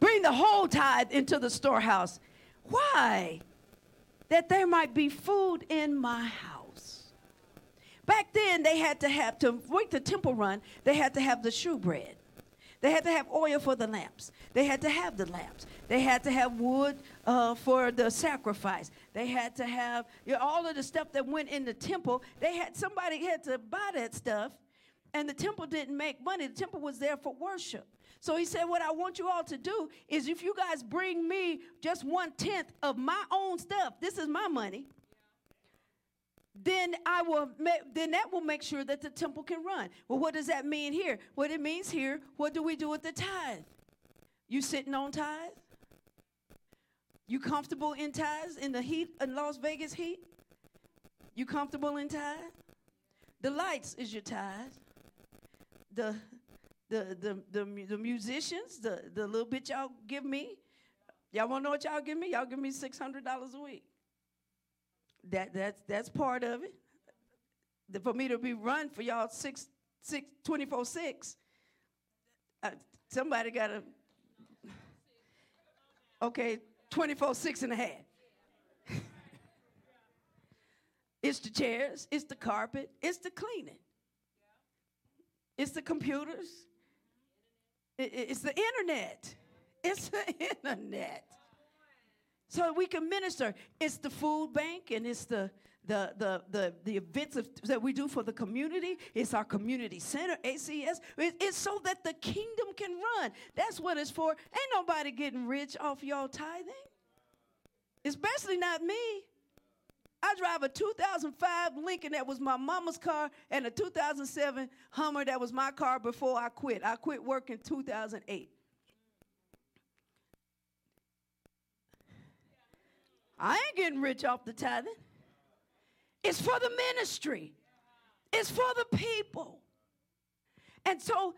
Bring the whole tithe into the storehouse. Why? That there might be food in my house. Back then, they had to have, to make the temple run, they had to have the shewbread. They had to have oil for the lamps. They had to have the lamps. They had to have wood uh, for the sacrifice. They had to have you know, all of the stuff that went in the temple. They had somebody had to buy that stuff, and the temple didn't make money. The temple was there for worship. So he said, What I want you all to do is if you guys bring me just one tenth of my own stuff, this is my money. Then I will. Then that will make sure that the temple can run. Well, what does that mean here? What it means here? What do we do with the tithe? You sitting on tithe? You comfortable in tithes in the heat in Las Vegas heat? You comfortable in tithe? The lights is your tithe. The the, the, the, the musicians, the, the little bit y'all give me, y'all want to know what y'all give me? Y'all give me $600 a week. That, that's, that's part of it. For me to be run for y'all six, six, 24 6, uh, somebody got to, okay, 24 6 and a half. it's the chairs, it's the carpet, it's the cleaning, it's the computers, it's the internet. It's the internet. So we can minister. It's the food bank and it's the the the the, the events of, that we do for the community. It's our community center, ACS. it's so that the kingdom can run. That's what it's for. Ain't nobody getting rich off y'all tithing. Especially not me. I drive a 2005 Lincoln that was my mama's car and a 2007 Hummer that was my car before I quit. I quit work in 2008. I ain't getting rich off the tithing. It's for the ministry. It's for the people. And so,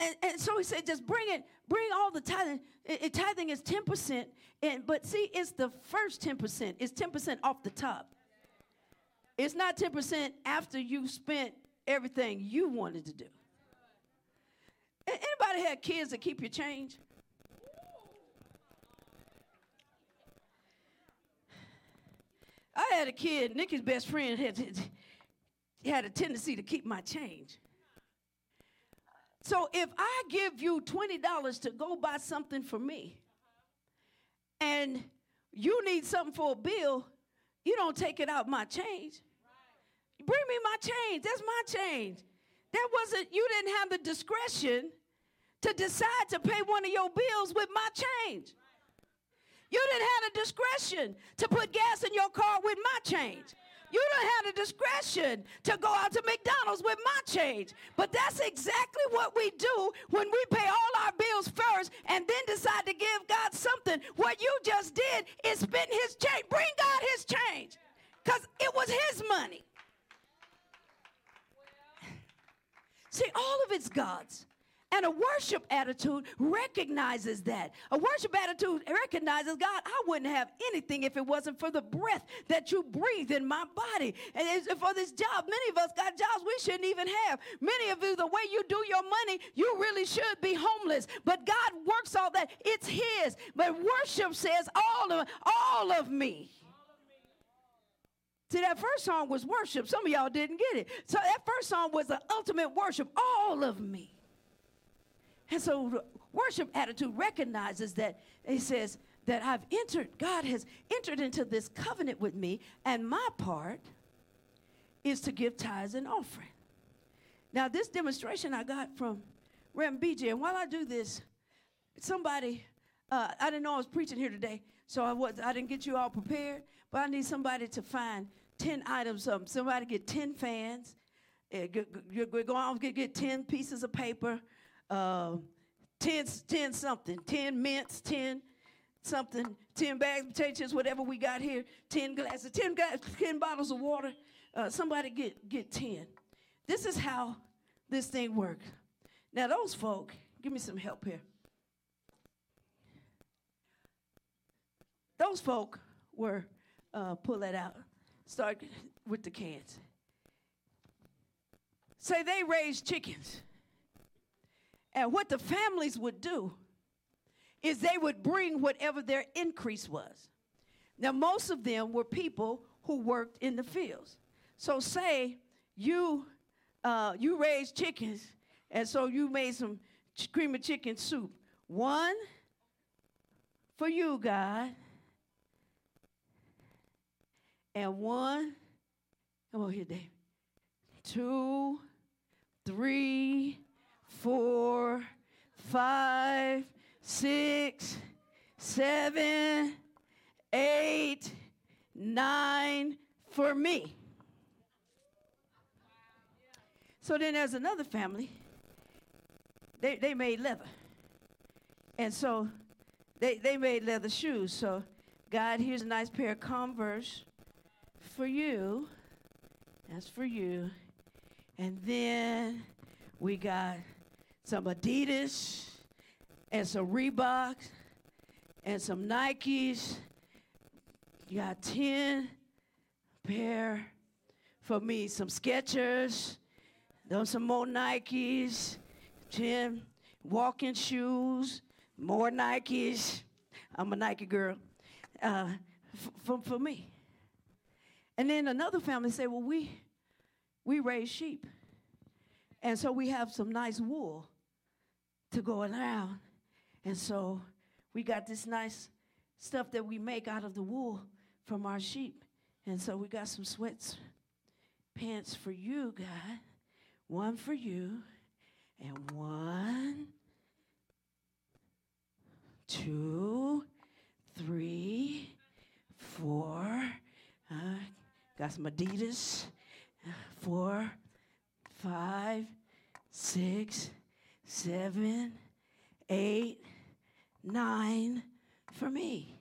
and, and so he said, just bring it, bring all the tithing. It, it, tithing is 10%, and but see, it's the first 10%. It's 10% off the top. It's not 10% after you've spent everything you wanted to do. Anybody had kids that keep your change? I had a kid, Nikki's best friend had, had a tendency to keep my change. So if I give you $20 to go buy something for me, and you need something for a bill, you don't take it out my change. Bring me my change. That's my change. That wasn't, you didn't have the discretion to decide to pay one of your bills with my change. You didn't have the discretion to put gas in your car with my change. You don't have the discretion to go out to McDonald's with my change. But that's exactly what we do when we pay all our bills first and then decide to give God something. What you just did is spend his change. Bring God his change because it was his money. See, all of it's God's. And a worship attitude recognizes that. A worship attitude recognizes God, I wouldn't have anything if it wasn't for the breath that you breathe in my body. And for this job, many of us got jobs we shouldn't even have. Many of you, the way you do your money, you really should be homeless. But God works all that. It's His. But worship says all of all of me. See, that first song was worship. Some of y'all didn't get it. So that first song was the ultimate worship, all of me. And so worship attitude recognizes that it says that I've entered, God has entered into this covenant with me, and my part is to give tithes and offering. Now, this demonstration I got from Rem BJ, and while I do this, somebody, uh, I didn't know I was preaching here today, so I was I didn't get you all prepared, but I need somebody to find 10 items of them. Somebody get 10 fans, uh, go, go on, get, get 10 pieces of paper, uh, 10, 10 something, 10 mints, 10 something, 10 bags of potatoes, whatever we got here, 10 glasses, 10, 10 bottles of water. Uh, somebody get, get 10. This is how this thing works. Now, those folk, give me some help here. Those folk were, uh, pull that out, start with the cans. Say they raised chickens. And what the families would do is they would bring whatever their increase was. Now, most of them were people who worked in the fields. So, say you uh, you raised chickens, and so you made some ch- cream of chicken soup. One for you, God, and one. Come on here, Dave. Two, three, four, five, six, seven, eight, nine for me. So then there's another family. They, they made leather. And so they, they made leather shoes. So, God, here's a nice pair of Converse for you. That's for you. And then we got some Adidas and some Reeboks and some Nikes. You got 10 pair for me, some Skechers those some more Nikes, 10 walking shoes, more Nikes. I'm a Nike girl. Uh, for, for me. And then another family said, well, we, we raise sheep. And so we have some nice wool to go around. And so we got this nice stuff that we make out of the wool from our sheep. And so we got some sweats pants for you, God one for you, and one, two, three, four. Uh, got some Adidas. Four, five, six, seven, eight, nine for me.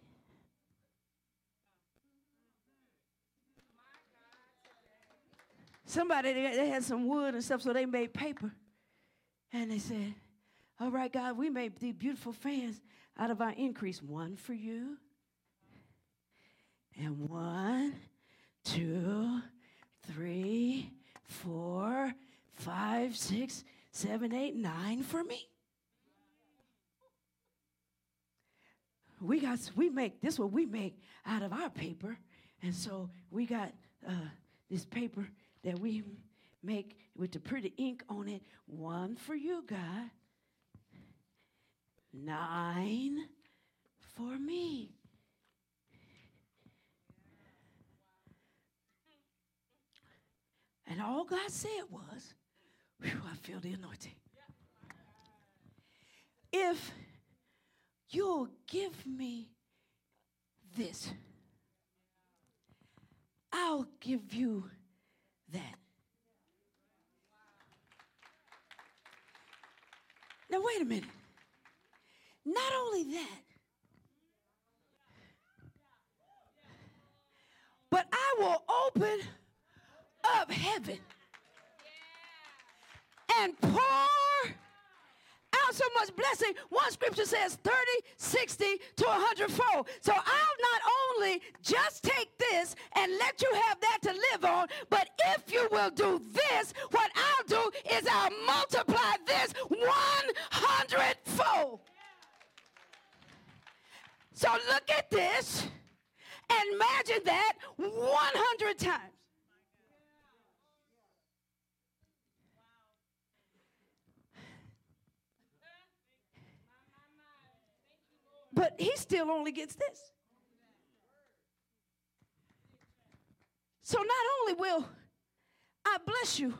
somebody they had some wood and stuff, so they made paper. And they said, All right, God, we made these beautiful fans out of our increase. One for you. And one, two, three, four, five, six, seven, eight, nine for me. We got we make this what we make out of our paper, and so we got uh, this paper that we make with the pretty ink on it. One for you, God. Nine for me. And all God said was, whew, I feel the anointing. If you'll give me this, I'll give you that. Now, wait a minute. Not only that, but I will open up heaven and pour out so much blessing. One scripture says 30, 60 to 100 fold. So I'll not only just take this and let you have that to live on, but if you will do this, what I'll do is I'll multiply this 100 fold. So look at this and imagine that 100 times. But he still only gets this. So not only will I bless you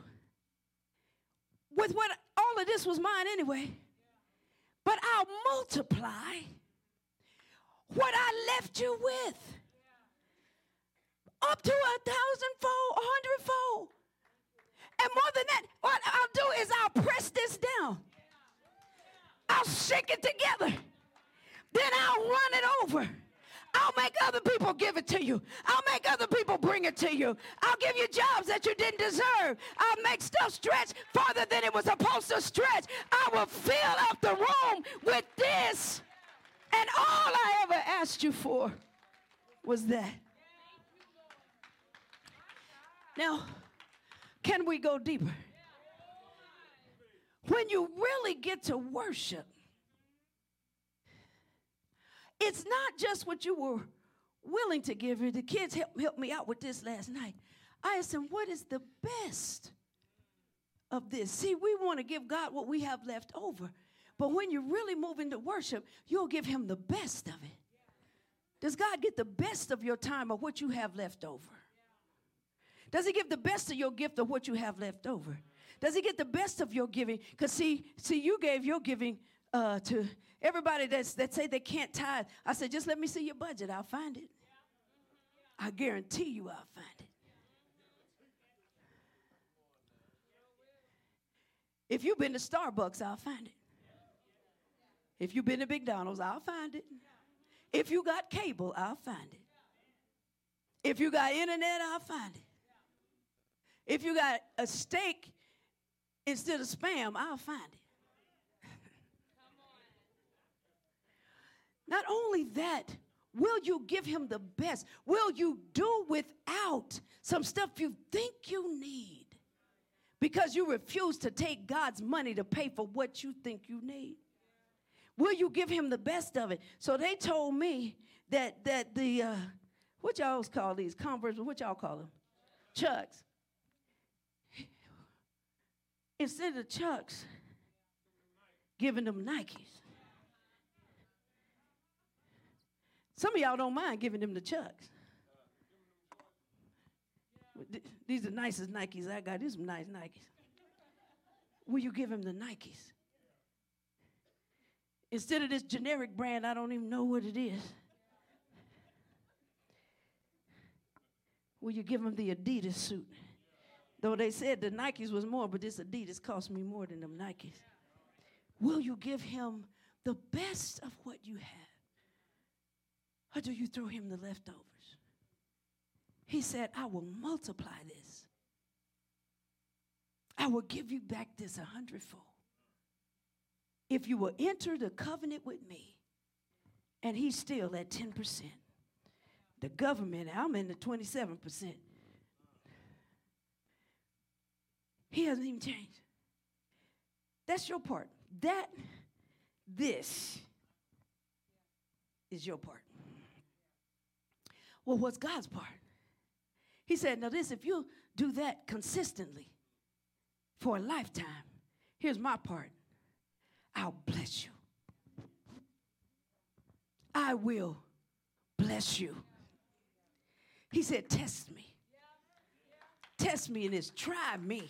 with what all of this was mine anyway. But I'll multiply what I left you with up to a thousandfold, a hundredfold. And more than that, what I'll do is I'll press this down. I'll shake it together. Then I'll run it over. I'll make other people give it to you. I'll make other people bring it to you. I'll give you jobs that you didn't deserve. I'll make stuff stretch farther than it was supposed to stretch. I will fill up the room with this. And all I ever asked you for was that. Now, can we go deeper? When you really get to worship, it's not just what you were willing to give. The kids helped, helped me out with this last night. I asked them, What is the best of this? See, we want to give God what we have left over. But when you really move into worship, you'll give Him the best of it. Does God get the best of your time or what you have left over? Does He give the best of your gift or what you have left over? Does He get the best of your giving? Because see, see, you gave your giving uh, to everybody that's, that say they can't tithe. I said, just let me see your budget. I'll find it. I guarantee you I'll find it. If you've been to Starbucks, I'll find it. If you've been to McDonald's, I'll find it. If you got cable, I'll find it. If you got internet, I'll find it. If you got a steak instead of spam, I'll find it. Not only that, will you give him the best? Will you do without some stuff you think you need because you refuse to take God's money to pay for what you think you need? Will you give him the best of it? So they told me that that the uh, what y'all call these Converse? What y'all call them? Chucks. Instead of Chucks, giving them Nikes. Some of y'all don't mind giving them the Chucks. These are the nicest Nikes I got. These are nice Nikes. Will you give him the Nikes? Instead of this generic brand, I don't even know what it is. Will you give him the Adidas suit? Though they said the Nikes was more, but this Adidas cost me more than them Nikes. Will you give him the best of what you have? Or do you throw him the leftovers? He said, I will multiply this. I will give you back this a hundredfold. If you will enter the covenant with me, and he's still at 10%. The government, I'm in the 27%. He hasn't even changed. That's your part. That, this is your part. Well, what's God's part? He said, Now, this, if you do that consistently for a lifetime, here's my part I'll bless you. I will bless you. He said, Test me. Test me in this. Try me,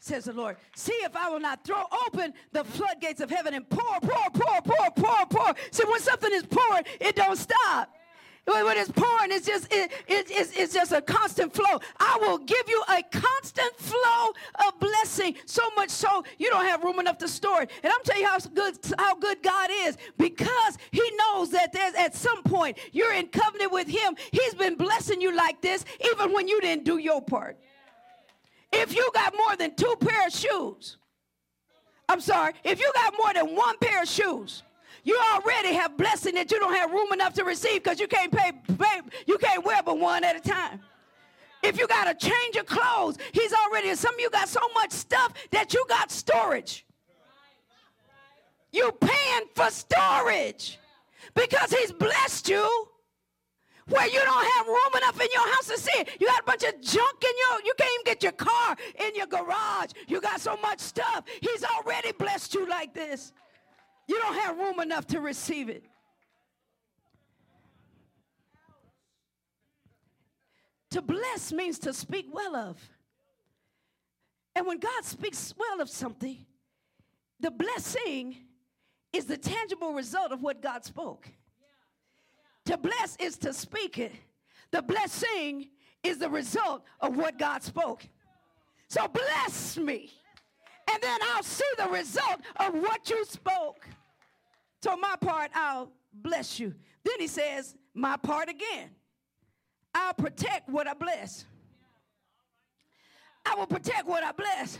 says the Lord. See if I will not throw open the floodgates of heaven and pour, pour, pour, pour, pour, pour. See, when something is pouring, it don't stop. When it's pouring, it's just it, it, it's, it's just a constant flow. I will give you a constant flow of blessing, so much so you don't have room enough to store it. And I'm telling you how good how good God is because He knows that there's at some point you're in covenant with Him. He's been blessing you like this even when you didn't do your part. If you got more than two pair of shoes, I'm sorry, if you got more than one pair of shoes you already have blessing that you don't have room enough to receive because you can't pay, pay, you can't wear but one at a time. If you got to change your clothes, he's already, some of you got so much stuff that you got storage. You paying for storage because he's blessed you where you don't have room enough in your house to see it. You got a bunch of junk in your, you can't even get your car in your garage. You got so much stuff. He's already blessed you like this. You don't have room enough to receive it. To bless means to speak well of. And when God speaks well of something, the blessing is the tangible result of what God spoke. To bless is to speak it. The blessing is the result of what God spoke. So bless me. And then I'll see the result of what you spoke. So my part, I'll bless you. Then he says, my part again. I'll protect what I bless. I will protect what I bless.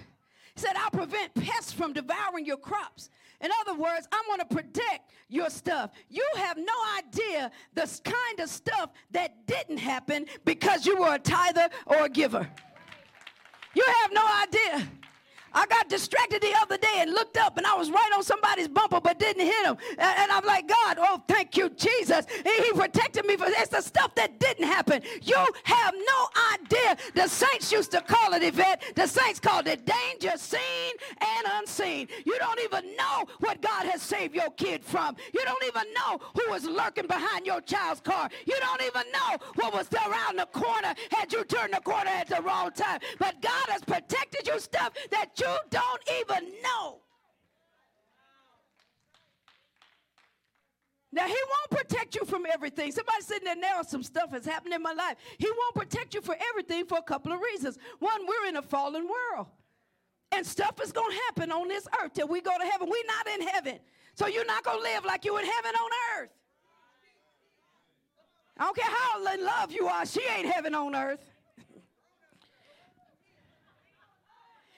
He said, I'll prevent pests from devouring your crops. In other words, I'm going to protect your stuff. You have no idea the kind of stuff that didn't happen because you were a tither or a giver. You have no idea. I got distracted the other day and looked up and I was right on somebody's bumper but didn't hit him. And, and I'm like, God, oh, thank you, Jesus. He, he protected me for it's the stuff that didn't happen. You have no idea. The saints used to call it, Yvette. The saints called it danger seen and unseen. You don't even know what God has saved your kid from. You don't even know who was lurking behind your child's car. You don't even know what was around the corner had you turned the corner at the wrong time. But God has protected you stuff that you don't even know. Now, he won't protect you from everything. Somebody sitting there now, some stuff has happened in my life. He won't protect you for everything for a couple of reasons. One, we're in a fallen world. And stuff is going to happen on this earth till we go to heaven. We're not in heaven. So you're not going to live like you're in heaven on earth. I don't care how in love you are, she ain't heaven on earth.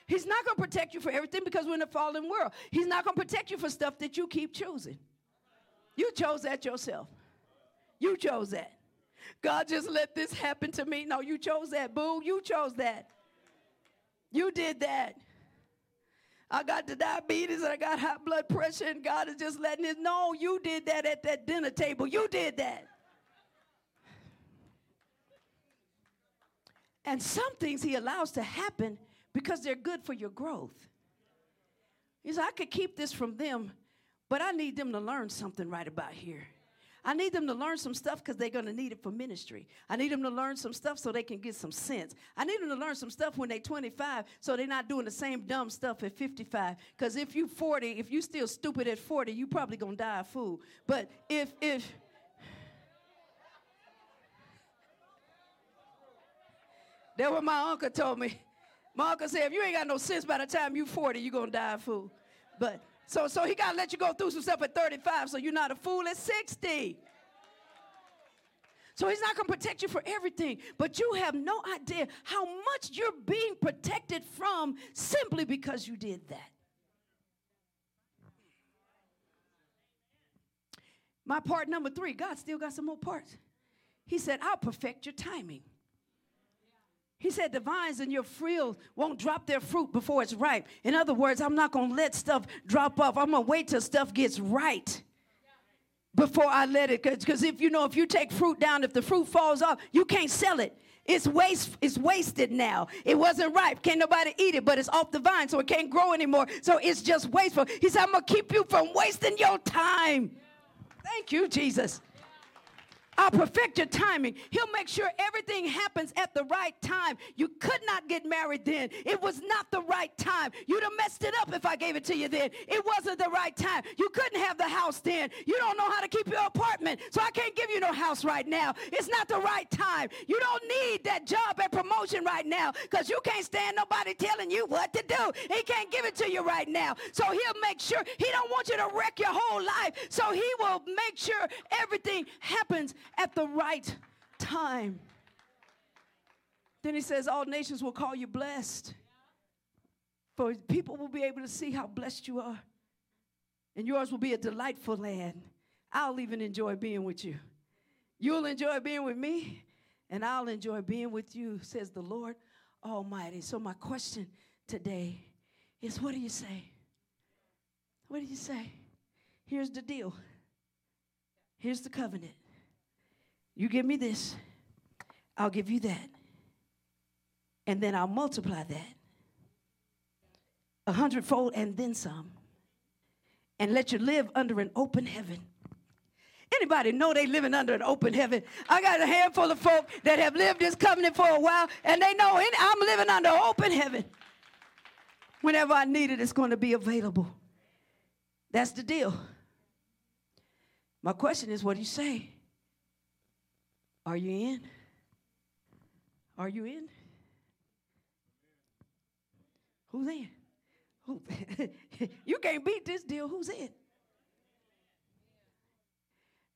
He's not going to protect you for everything because we're in a fallen world. He's not going to protect you for stuff that you keep choosing. You chose that yourself. You chose that. God just let this happen to me. No, you chose that. Boo, you chose that. You did that. I got the diabetes and I got high blood pressure, and God is just letting it know you did that at that dinner table. You did that. And some things He allows to happen because they're good for your growth. He said, I could keep this from them, but I need them to learn something right about here. I need them to learn some stuff because they're going to need it for ministry. I need them to learn some stuff so they can get some sense. I need them to learn some stuff when they're 25 so they're not doing the same dumb stuff at 55. Because if you're 40, if you're still stupid at 40, you probably going to die a fool. But if, if, That's what my uncle told me. My uncle said, if you ain't got no sense by the time you're 40, you're going to die a fool. But so, so he got to let you go through some stuff at 35 so you're not a fool at 60. So he's not going to protect you for everything, but you have no idea how much you're being protected from simply because you did that. My part number three, God still got some more parts. He said, I'll perfect your timing. He said the vines in your field won't drop their fruit before it's ripe. In other words, I'm not going to let stuff drop off. I'm going to wait till stuff gets right before I let it. Because if you know, if you take fruit down, if the fruit falls off, you can't sell it. It's waste. It's wasted now. It wasn't ripe. Can't nobody eat it, but it's off the vine, so it can't grow anymore. So it's just wasteful. He said, "I'm gonna keep you from wasting your time." Thank you, Jesus. I'll perfect your timing. He'll make sure everything happens at the right time. You could not get married then. It was not the right time. You'd have messed it up if I gave it to you then. It wasn't the right time. You couldn't have the house then. You don't know how to keep your apartment, so I can't give you no house right now. It's not the right time. You don't need that job and promotion right now because you can't stand nobody telling you what to do. He can't give it to you right now. So he'll make sure he don't want you to wreck your whole life. So he will make sure everything happens at the right time. Then he says, All nations will call you blessed. For people will be able to see how blessed you are. And yours will be a delightful land. I'll even enjoy being with you. You'll enjoy being with me, and I'll enjoy being with you, says the Lord Almighty. So, my question today is what do you say? What do you say? Here's the deal. Here's the covenant. You give me this, I'll give you that. And then I'll multiply that a hundredfold and then some. And let you live under an open heaven. Anybody know they living under an open heaven? I got a handful of folk that have lived this covenant for a while, and they know I'm living under open heaven. Whenever I need it, it's going to be available. That's the deal. My question is what do you say? Are you in? Are you in? Who's in? Who? you can't beat this deal. Who's in?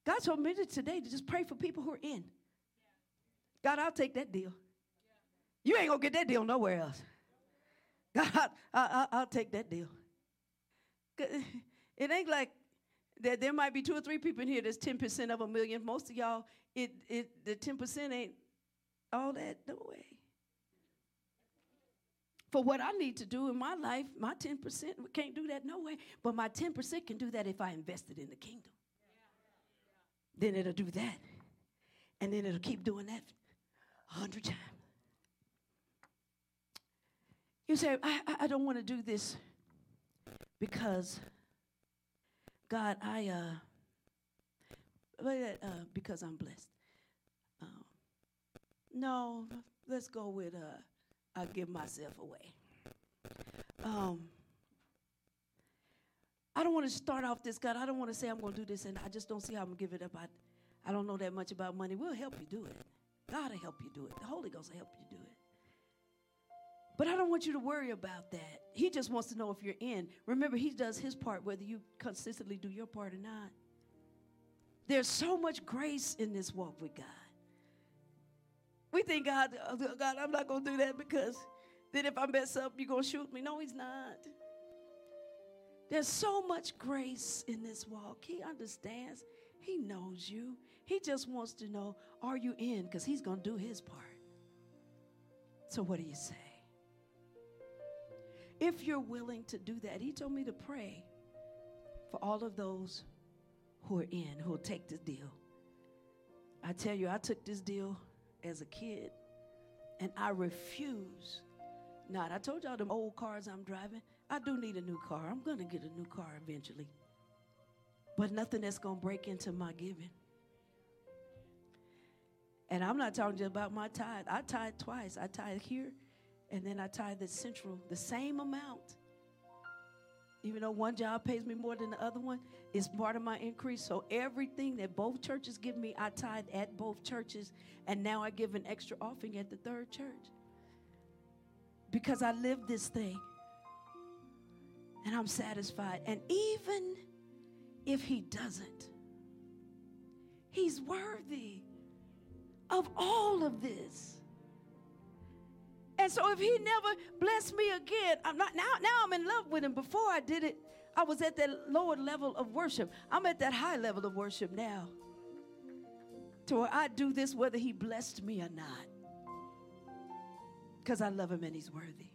God told me today to just pray for people who are in. God, I'll take that deal. You ain't gonna get that deal nowhere else. God, I, will take that deal. It ain't like that there might be two or three people in here that's 10% of a million. Most of y'all, it, it the 10% ain't all that, no way. For what I need to do in my life, my 10% can't do that, no way. But my 10% can do that if I invested in the kingdom. Then it'll do that. And then it'll keep doing that a hundred times. You say, I, I don't want to do this because, God, I, uh, uh, because I'm blessed. Um, no, let's go with, uh, I give myself away. Um, I don't want to start off this, God. I don't want to say I'm going to do this and I just don't see how I'm going to give it up. I, I don't know that much about money. We'll help you do it. God will help you do it. The Holy Ghost will help you do it. But I don't want you to worry about that. He just wants to know if you're in. Remember, He does His part, whether you consistently do your part or not. There's so much grace in this walk with God. We think God, oh, God, I'm not going to do that because then if I mess up, you're going to shoot me. No, He's not. There's so much grace in this walk. He understands, He knows you. He just wants to know, are you in? Because He's going to do His part. So, what do you say? If you're willing to do that, He told me to pray for all of those who are in, who will take this deal. I tell you, I took this deal as a kid, and I refuse not. I told y'all them old cars I'm driving. I do need a new car. I'm gonna get a new car eventually. But nothing that's gonna break into my giving. And I'm not talking just about my tithe. I tithe twice. I tithe here, and then I tithe the central, the same amount. Even though one job pays me more than the other one, it's part of my increase. So everything that both churches give me, I tithe at both churches, and now I give an extra offering at the third church. Because I live this thing. And I'm satisfied. And even if he doesn't, he's worthy of all of this. And so if he never blessed me again, I'm not now now I'm in love with him. Before I did it, I was at that lower level of worship. I'm at that high level of worship now. To where I do this whether he blessed me or not. Because I love him and he's worthy.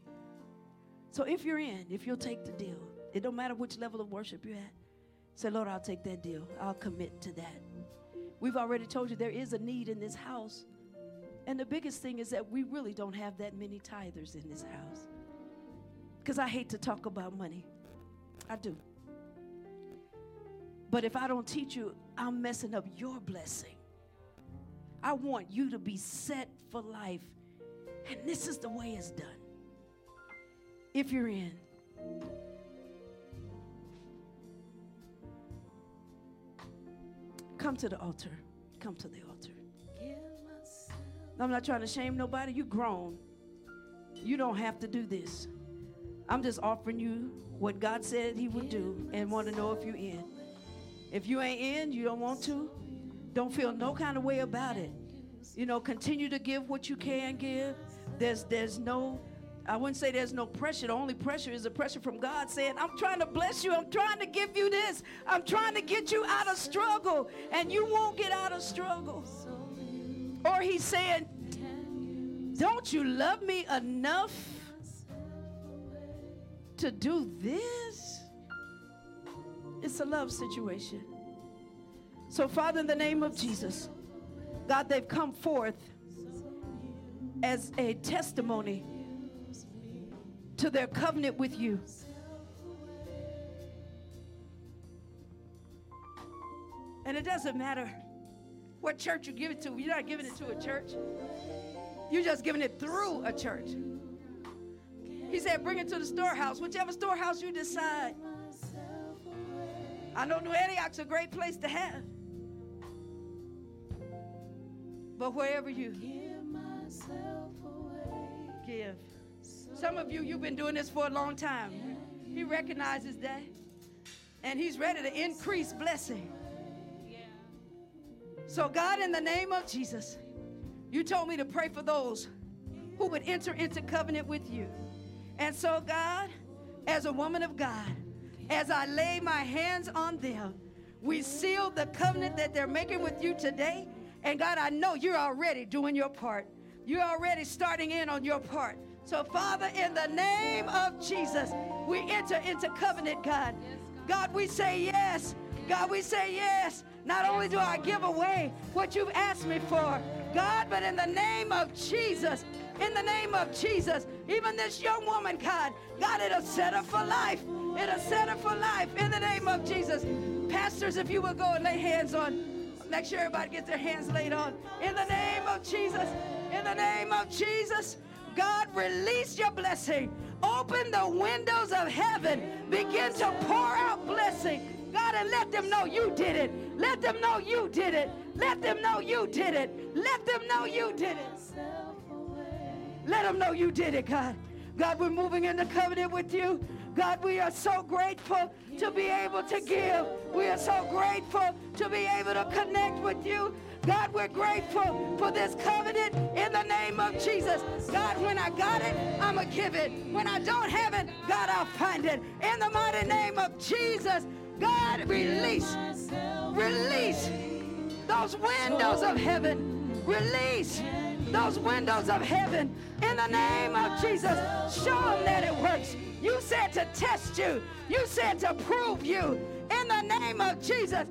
So if you're in, if you'll take the deal, it don't matter which level of worship you're at. Say, Lord, I'll take that deal. I'll commit to that. We've already told you there is a need in this house. And the biggest thing is that we really don't have that many tithers in this house. Because I hate to talk about money. I do. But if I don't teach you, I'm messing up your blessing. I want you to be set for life. And this is the way it's done. If you're in, come to the altar. Come to the altar. I'm not trying to shame nobody. You grown. You don't have to do this. I'm just offering you what God said He would do and want to know if you're in. If you ain't in, you don't want to, don't feel no kind of way about it. You know, continue to give what you can give. There's there's no I wouldn't say there's no pressure. The only pressure is the pressure from God saying, I'm trying to bless you. I'm trying to give you this. I'm trying to get you out of struggle. And you won't get out of struggle. Or he's saying, Don't you love me enough to do this? It's a love situation. So, Father, in the name of Jesus, God, they've come forth as a testimony to their covenant with you. And it doesn't matter what church you give it to. You're not giving it to a church. You're just giving it through a church. He said, bring it to the storehouse, whichever storehouse you decide. I know New Antioch's a great place to have. But wherever you give. Some of you, you've been doing this for a long time. He recognizes that. And he's ready to increase blessing. So, God, in the name of Jesus, you told me to pray for those who would enter into covenant with you. And so, God, as a woman of God, as I lay my hands on them, we seal the covenant that they're making with you today. And God, I know you're already doing your part. You're already starting in on your part. So, Father, in the name of Jesus, we enter into covenant, God. God, we say yes. God, we say yes. Not only do I give away what you've asked me for, God, but in the name of Jesus, in the name of Jesus, even this young woman, God, God, it'll set her for life. It'll set her for life in the name of Jesus. Pastors, if you will go and lay hands on, make sure everybody gets their hands laid on. In the name of Jesus, in the name of Jesus, God, release your blessing. Open the windows of heaven. Begin to pour out blessing. God, and let them know you did it. Let them know you did it. Let them know you did it. Let them know you did it. Let them know you did it, God. God, we're moving into covenant with you. God, we are so grateful to be able to give. We are so grateful to be able to connect with you. God, we're grateful for this covenant in the name of Jesus. God, when I got it, I'm going to give it. When I don't have it, God, I'll find it. In the mighty name of Jesus, God, release, release those windows of heaven. Release those windows of heaven in the name of Jesus. Show them that it works. You said to test you. You said to prove you. In the name of Jesus,